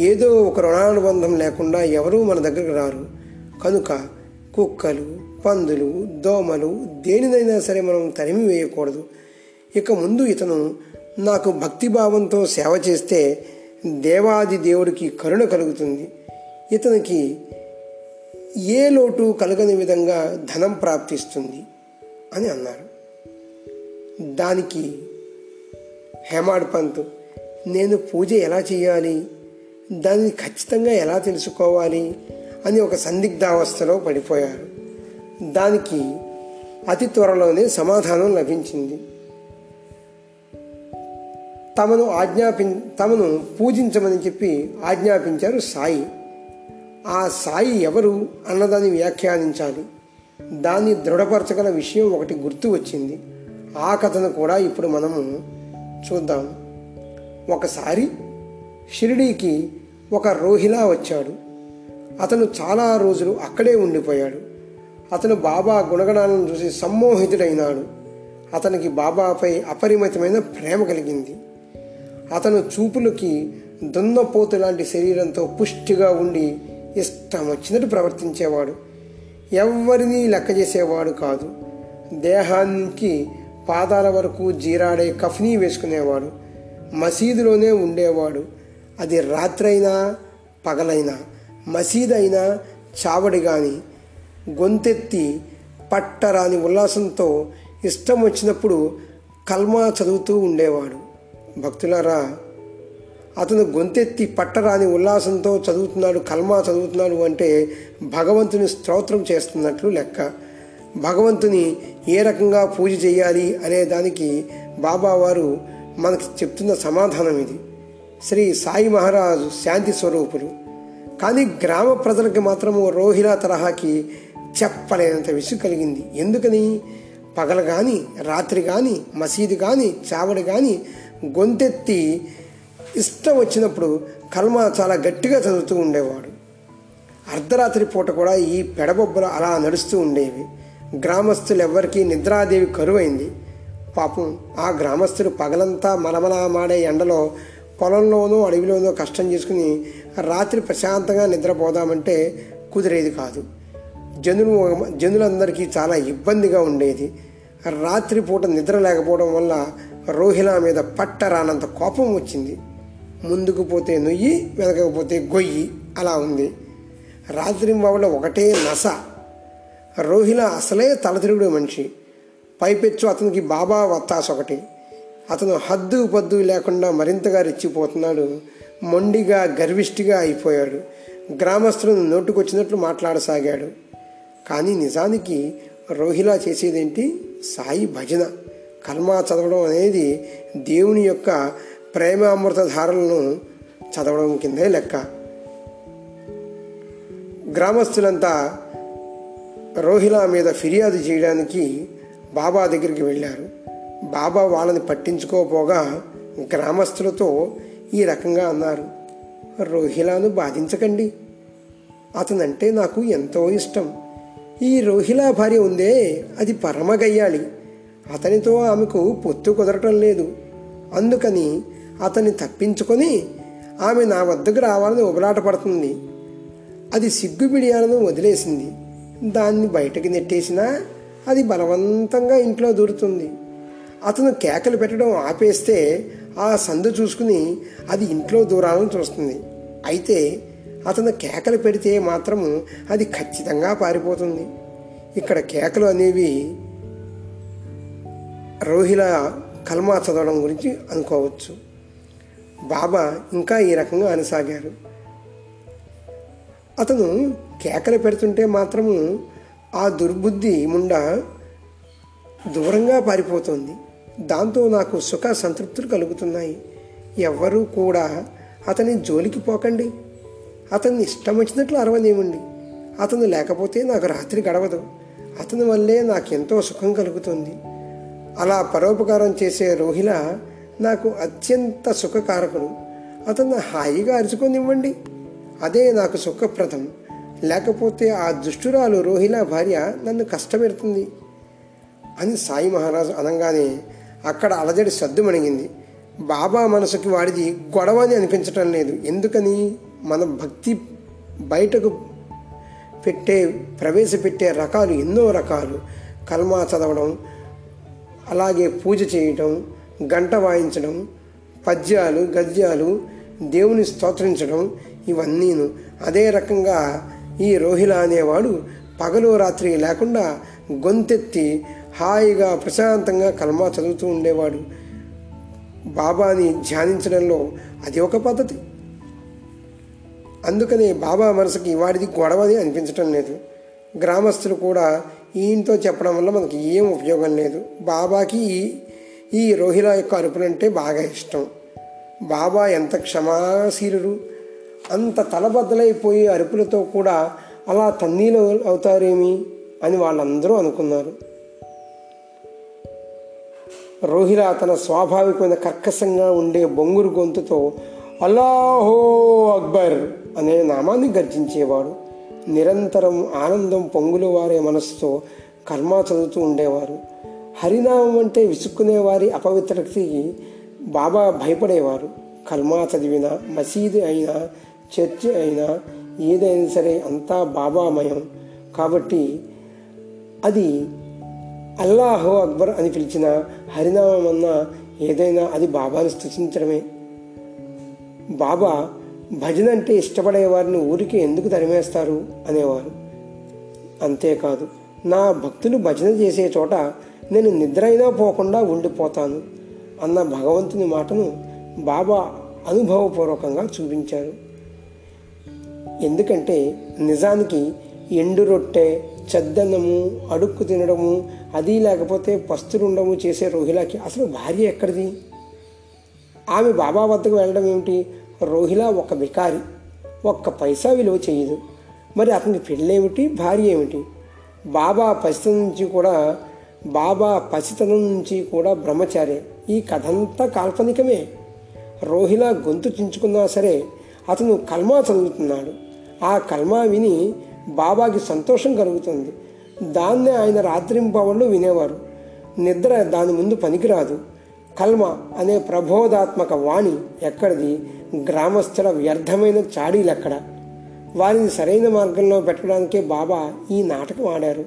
ఏదో ఒక రుణానుబంధం లేకుండా ఎవరూ మన దగ్గరకు రారు. కనుక కుక్కలు పందులు దోమలు దేనినైనా సరే మనం తరిమి వేయకూడదు. ఇక ముందు ఇతను నాకు భక్తిభావంతో సేవ చేస్తే దేవాది దేవుడికి కరుణ కలుగుతుంది. ఇతనికి ఏ లోటు కలగని విధంగా ధనం ప్రాప్తిస్తుంది అని అన్నారు. దానికి హేమాడ్ పంత్ నేను పూజ ఎలా చేయాలి? దాన్ని ఖచ్చితంగా ఎలా తెలుసుకోవాలి? అని ఒక సందిగ్ధావస్థలో పడిపోయారు. దానికి అతి త్వరలోనే సమాధానం లభించింది. తమను ఆజ్ఞాపి తమను పూజించమని చెప్పి ఆజ్ఞాపించారు సాయి. ఆ సాయి ఎవరు అన్నదాన్ని వ్యాఖ్యానించాలి. దాన్ని దృఢపరచగల విషయం ఒకటి గుర్తు వచ్చింది. ఆ కథను కూడా ఇప్పుడు మనము చూద్దాం. ఒకసారి షిరిడీకి ఒక రోహిలా వచ్చాడు. అతను చాలా రోజులు అక్కడే ఉండిపోయాడు. అతను బాబా గుణగణాలను చూసి సమ్మోహితుడైనాడు. అతనికి బాబాపై అపరిమితమైన ప్రేమ కలిగింది. అతను చూపులకి దున్నపోతు లాంటి శరీరంతో పుష్టిగా ఉండి ఇష్టం వచ్చినట్టు ప్రవర్తించేవాడు. ఎవరినీ లెక్క చేసేవాడు కాదు. దేహానికి పాదాల వరకు జీరాడే కఫ్నీ వేసుకునేవాడు. మసీదులోనే ఉండేవాడు. అది రాత్రైనా పగలైనా మసీదైనా చావడి కానీ గొంతెత్తి పట్టరాని ఉల్లాసంతో ఇష్టం వచ్చినప్పుడు కల్మా చదువుతూ ఉండేవాడు. భక్తులారా అతను గొంతెత్తి పట్టరాని ఉల్లాసంతో చదువుతున్నాడు కల్మా చదువుతున్నాడు అంటే భగవంతుని స్తోత్రం చేస్తున్నట్లు లెక్క. భగవంతుని ఏ రకంగా పూజ చేయాలి అనే దానికి బాబా వారు మనకి చెప్తున్న సమాధానం ఇది. శ్రీ సాయి మహారాజు శాంతి స్వరూపులు. కానీ గ్రామ ప్రజలకి మాత్రము రోహిలా తరహాకి చెప్పలేనంత విసు కలిగింది. ఎందుకని? పగలు కానీ రాత్రి కానీ మసీదు కానీ చావడి కానీ గొంతెత్తి ఇష్టం వచ్చినప్పుడు కల్మ చాలా గట్టిగా చదువుతూ ఉండేవాడు. అర్ధరాత్రి పూట కూడా ఈ పెడబొబ్బలు అలా నడుస్తూ ఉండేవి. గ్రామస్తులెవ్వరికీ నిద్రాదేవి కరువైంది. పాపం ఆ గ్రామస్తులు పగలంతా మలమలమాడే ఎండలో పొలంలోనూ అడవిలోనో కష్టం చేసుకుని రాత్రి ప్రశాంతంగా నిద్రపోదామంటే కుదిరేది కాదు. జనులు జనులందరికీ చాలా ఇబ్బందిగా ఉండేది. రాత్రిపూట నిద్ర లేకపోవడం వల్ల రోహిలా మీద పట్ట రానంత కోపం వచ్చింది. ముందుకు పోతే నొయ్యి వెనకపోతే గొయ్యి అలా ఉంది. రాత్రి ఒకటే నస. రోహిల అసలే తలతిరుగుడు మనిషి. పైపెచ్చు అతనికి బాబా వత్తాస్ ఒకటి. అతను హద్దు పద్దు లేకుండా మరింతగా రెచ్చిపోతున్నాడు. మొండిగా గర్విష్టిగా అయిపోయాడు. గ్రామస్తులను నోటుకొచ్చినట్లు మాట్లాడసాగాడు. కానీ నిజానికి రోహిలా చేసేదేంటి? సాయి భజన. కల్మా చదవడం అనేది దేవుని యొక్క ప్రేమామృత ధారలను చదవడం కిందే లెక్క. గ్రామస్తులంతా రోహిలా మీద ఫిర్యాదు చేయడానికి బాబా దగ్గరికి వెళ్ళారు. బాబా వాళ్ళని పట్టించుకోపోగా గ్రామస్తులతో ఈ రకంగా అన్నారు. రోహిలాను బాధించకండి. అతనంటే నాకు ఎంతో ఇష్టం. ఈ రోహిలా భార్య ఉందే అది పరమగయ్యాలి అతనితో ఆమెకు పొత్తు కుదరటం లేదు. అందుకని అతన్ని తప్పించుకొని ఆమె నా వద్దకు రావాలని ఉబలాట పడుతుంది. అది సిగ్గుబిడియాలను వదిలేసింది. దాన్ని బయటకు నెట్టేసినా అది బలవంతంగా ఇంట్లో దూరుతుంది. అతను కేకలు పెట్టడం ఆపేస్తే ఆ సందు చూసుకుని అది ఇంట్లో దూరాలను చూస్తుంది. అయితే అతను కేకలు పెడితే మాత్రము అది ఖచ్చితంగా పారిపోతుంది. ఇక్కడ కేకలు అనేవి రోహిల కల్మా చదవడం గురించి అనుకోవచ్చు. బాబా ఇంకా ఈ రకంగా అనసాగారు. అతను కేకలు పెడుతుంటే మాత్రము ఆ దుర్బుద్ధి ముండ దూరంగా పారిపోతుంది. దాంతో నాకు సుఖ సంతృప్తులు కలుగుతున్నాయి. ఎవ్వరూ కూడా అతని జోలికి పోకండి. అతన్ని ఇష్టం వచ్చినట్లు అరవనివ్వండి అతను లేకపోతే నాకు రాత్రి గడవదు. అతని వల్లే నాకెంతో సుఖం కలుగుతుంది. అలా పరోపకారం చేసే రోహిల నాకు అత్యంత సుఖకారకుడు. అతను హాయిగా అరుచుకొనివ్వండి. అదే నాకు సుఖప్రదం. లేకపోతే ఆ దుష్టురాలు రోహిల భార్య నన్ను కష్టపెడుతుంది అని సాయి మహారాజు అనగానే అక్కడ అలజడి సద్దుమణిగింది బాబా మనసుకి వాడిది గొడవ అని అనిపించటం లేదు. ఎందుకని? మన భక్తి బయటకు పెట్టే ప్రవేశపెట్టే రకాలు ఎన్నో రకాలు. కల్మా చదవడం అలాగే పూజ చేయటం గంట వాయించడం పద్యాలు గద్యాలు దేవుని స్తోత్రించడం ఇవన్నీను. అదే రకంగా ఈ రోహిల అనేవాడు పగలు రాత్రి లేకుండా గొంతెత్తి హాయిగా ప్రశాంతంగా కల్మా చదువుతూ ఉండేవాడు. బాబాని ధ్యానించడంలో అది ఒక పద్ధతి. అందుకనే బాబా మనసుకి వాడిది గొడవది అనిపించటం లేదు. గ్రామస్తులు కూడా ఈయనతో చెప్పడం వల్ల మనకి ఏం ఉపయోగం లేదు. బాబాకి ఈ ఈ రోహిల యొక్క అరుపులంటే బాగా ఇష్టం. బాబా ఎంత క్షమాశీలుడు అంత తలబద్దలైపోయి అరుపులతో కూడా అలా తన్నీలు అవుతారేమి అని వాళ్ళందరూ అనుకున్నారు. రోహిల తన స్వాభావికమైన కర్కశంగా ఉండే బొంగురు గొంతుతో అల్లాహో అక్బర్ అనే నామాన్ని గర్జించేవాడు. నిరంతరం ఆనందం పొంగులు వారే మనసుతో కర్మ చదువుతూ ఉండేవారు. హరినామం అంటే విసుక్కునే వారి అపవిత్రతకి బాబా భయపడేవారు. కల్మా చదివిన మసీదు అయినా చర్చ అయినా ఏదైనా సరే అంతా బాబామయం. కాబట్టి అది అల్లాహో అక్బర్ అని పిలిచిన హరినామం అన్నా ఏదైనా అది బాబాను స్థుతించడమే బాబా భజన అంటే ఇష్టపడే వారిని ఊరికి ఎందుకు తరిమేస్తారు అనేవారు. అంతేకాదు నా భక్తులు భజన చేసే చోట నేను నిద్ర అయినా పోకుండా ఉండిపోతాను అన్న భగవంతుని మాటను బాబా అనుభవపూర్వకంగా చూపించారు. ఎందుకంటే నిజానికి ఎండు రొట్టె చెద్దన్నము అడుక్కు తినడము అది లేకపోతే పస్తులుండము చేసే రోహిలాకి అసలు భార్య ఎక్కడిది? ఆమె బాబా వద్దకు వెళ్ళడం ఏమిటి? రోహిలా ఒక వికారి ఒక్క పైసా విలువ చేయదు. మరి అతనికి పెళ్ళేమిటి? భార్య ఏమిటి? బాబా పసితనం నుంచి కూడా బాబా పసితనం నుంచి కూడా బ్రహ్మచారి. ఈ కథంతా కాల్పనికమే. రోహిలా గొంతు చించుకున్నా సరే అతను కల్మా చదువుతున్నాడు. ఆ కల్మా విని బాబాకి సంతోషం కలుగుతుంది. దాన్నే ఆయన రాత్రింపవళ్ళు వినేవారు. నిద్ర దాని ముందు పనికిరాదు. కల్మ అనే ప్రబోధాత్మక వాణి ఎక్కడిది? గ్రామస్థుల వ్యర్థమైన చాడీలెక్కడ? వారిని సరైన మార్గంలో పెట్టడానికే బాబా ఈ నాటకం ఆడారు.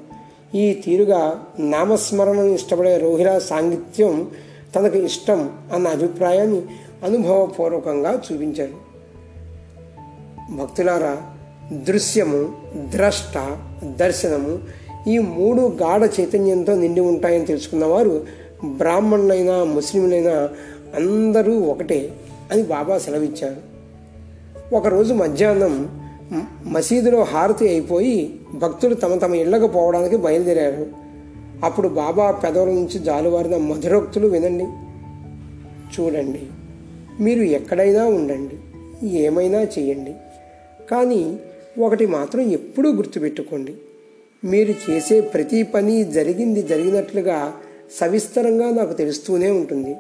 ఈ తీరుగా నామస్మరణను ఇష్టపడే రోహిలా సాంగిత్యం తనకు ఇష్టం అన్న అభిప్రాయాన్ని అనుభవపూర్వకంగా చూపించారు భక్తులారా దృశ్యము ద్రష్ట దర్శనము ఈ మూడు గాఢ చైతన్యంతో నిండి ఉంటాయని తెలుసుకున్నవారు బ్రాహ్మణులైనా ముస్లింలైనా అందరూ ఒకటే అని బాబా సెలవిచ్చారు. ఒకరోజు మధ్యాహ్నం మసీదులో హారతి అయిపోయి భక్తులు తమ తమ ఇళ్ళకు పోవడానికి బయలుదేరారు. అప్పుడు బాబా పెదవుల నుంచి జాలువారిన మధురోక్తులు వినండి. చూడండి మీరు ఎక్కడైనా ఉండండి ఏమైనా చేయండి కానీ ఒకటి మాత్రం ఎప్పుడూ గుర్తుపెట్టుకోండి. మీరు చేసే ప్రతి పని జరిగింది జరిగినట్లుగా సవిస్తరంగా నాకు తెలుస్తూనే ఉంటుంది.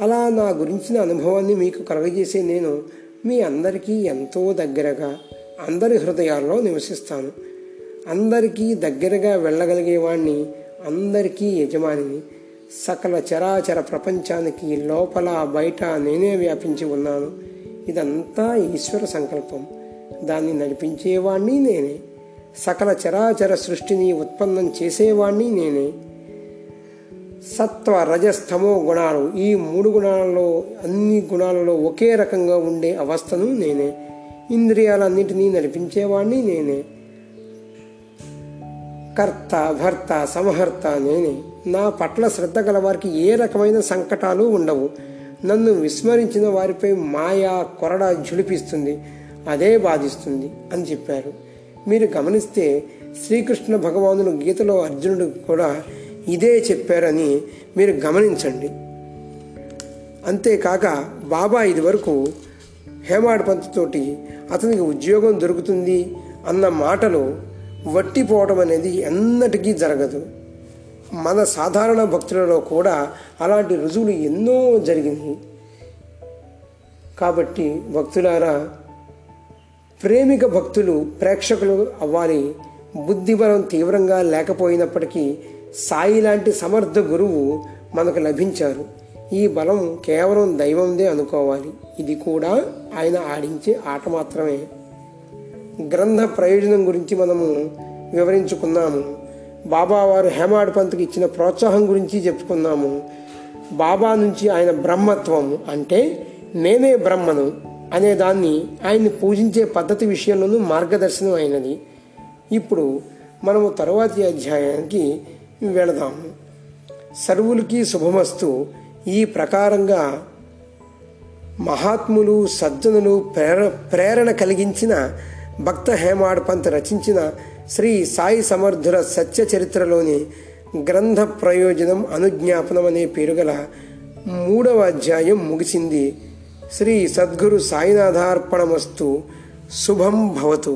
అలా నా గురించిన అనుభవాన్ని మీకు కలగజేసే నేను మీ అందరికీ ఎంతో దగ్గరగా అందరి హృదయాల్లో నివసిస్తాను. అందరికీ దగ్గరగా వెళ్ళగలిగేవాణ్ణి అందరికీ యజమానిని. సకల చరాచర ప్రపంచానికి లోపల బయట నేనే వ్యాపించి ఉన్నాను. ఇదంతా ఈశ్వర సంకల్పం. దాన్ని నడిపించేవాణ్ణి నేనే. సకల చరాచర సృష్టిని ఉత్పన్నం చేసేవాణ్ణి నేనే. సత్వ రజస్తమో గుణాలు ఈ మూడు గుణాలలో అన్ని గుణాలలో ఒకే రకంగా ఉండే అవస్థను నేనే. ఇంద్రియాలన్నింటినీ నడిపించేవాణ్ణి నేనే. కర్త భర్త సమహర్త నేనే. నా పట్ల శ్రద్ధ గల వారికి ఏ రకమైన సంకటాలు ఉండవు. నన్ను విస్మరించిన వారిపై మాయా కొరడ జులిపిస్తుంది అదే బాధిస్తుంది అని చెప్పారు. మీరు గమనిస్తే శ్రీకృష్ణ భగవానుడు గీతలో అర్జునుడు కూడా ఇదే చెప్పారని మీరు గమనించండి. అంతేకాక బాబా ఇదివరకు హేమాడ్ పంతుతోటి అతనికి ఉద్యోగం దొరుకుతుంది అన్న మాటలు వట్టిపోవటం అనేది ఎన్నటికీ జరగదు. మన సాధారణ భక్తులలో కూడా అలాంటి రుజువులు ఎన్నో జరిగినాయి కాబట్టి భక్తులారా ప్రేమిక భక్తులు ప్రేక్షకులు అవ్వాలి. బుద్ధిబలం తీవ్రంగా లేకపోయినప్పటికీ సాయి లాంటి సమర్థ గురువు మనకు లభించారు. ఈ బలం కేవలం దైవందే అనుకోవాలి. ఇది కూడా ఆయన ఆడించే ఆట మాత్రమే. గ్రంథ ప్రయోజనం గురించి మనము వివరించుకున్నాము. బాబా వారు హేమాడ్ పంత్కి ఇచ్చిన ప్రోత్సాహం గురించి చెప్పుకున్నాము. బాబా నుంచి ఆయన బ్రహ్మత్వం అంటే నేనే బ్రహ్మను. అనే దాన్ని ఆయన్ని పూజించే పద్ధతి విషయంలోనూ మార్గదర్శనం అయినది. ఇప్పుడు మనము తరువాతి అధ్యాయానికి వెళదాము సర్వులకి శుభమస్తు. ఈ ప్రకారంగా మహాత్ములు సజ్జనులు ప్రేర ప్రేరణ కలిగించిన భక్త హేమాడ్ పంత్ రచించిన శ్రీ సాయి సమర్థుల సత్య చరిత్రలోని గ్రంథ ప్రయోజనం అనుజ్ఞాపనం అనే పేరుగల మూడవ అధ్యాయం ముగిసింది. శ్రీ సద్గురు సాయినాథార్పణమస్తు శుభం భవతు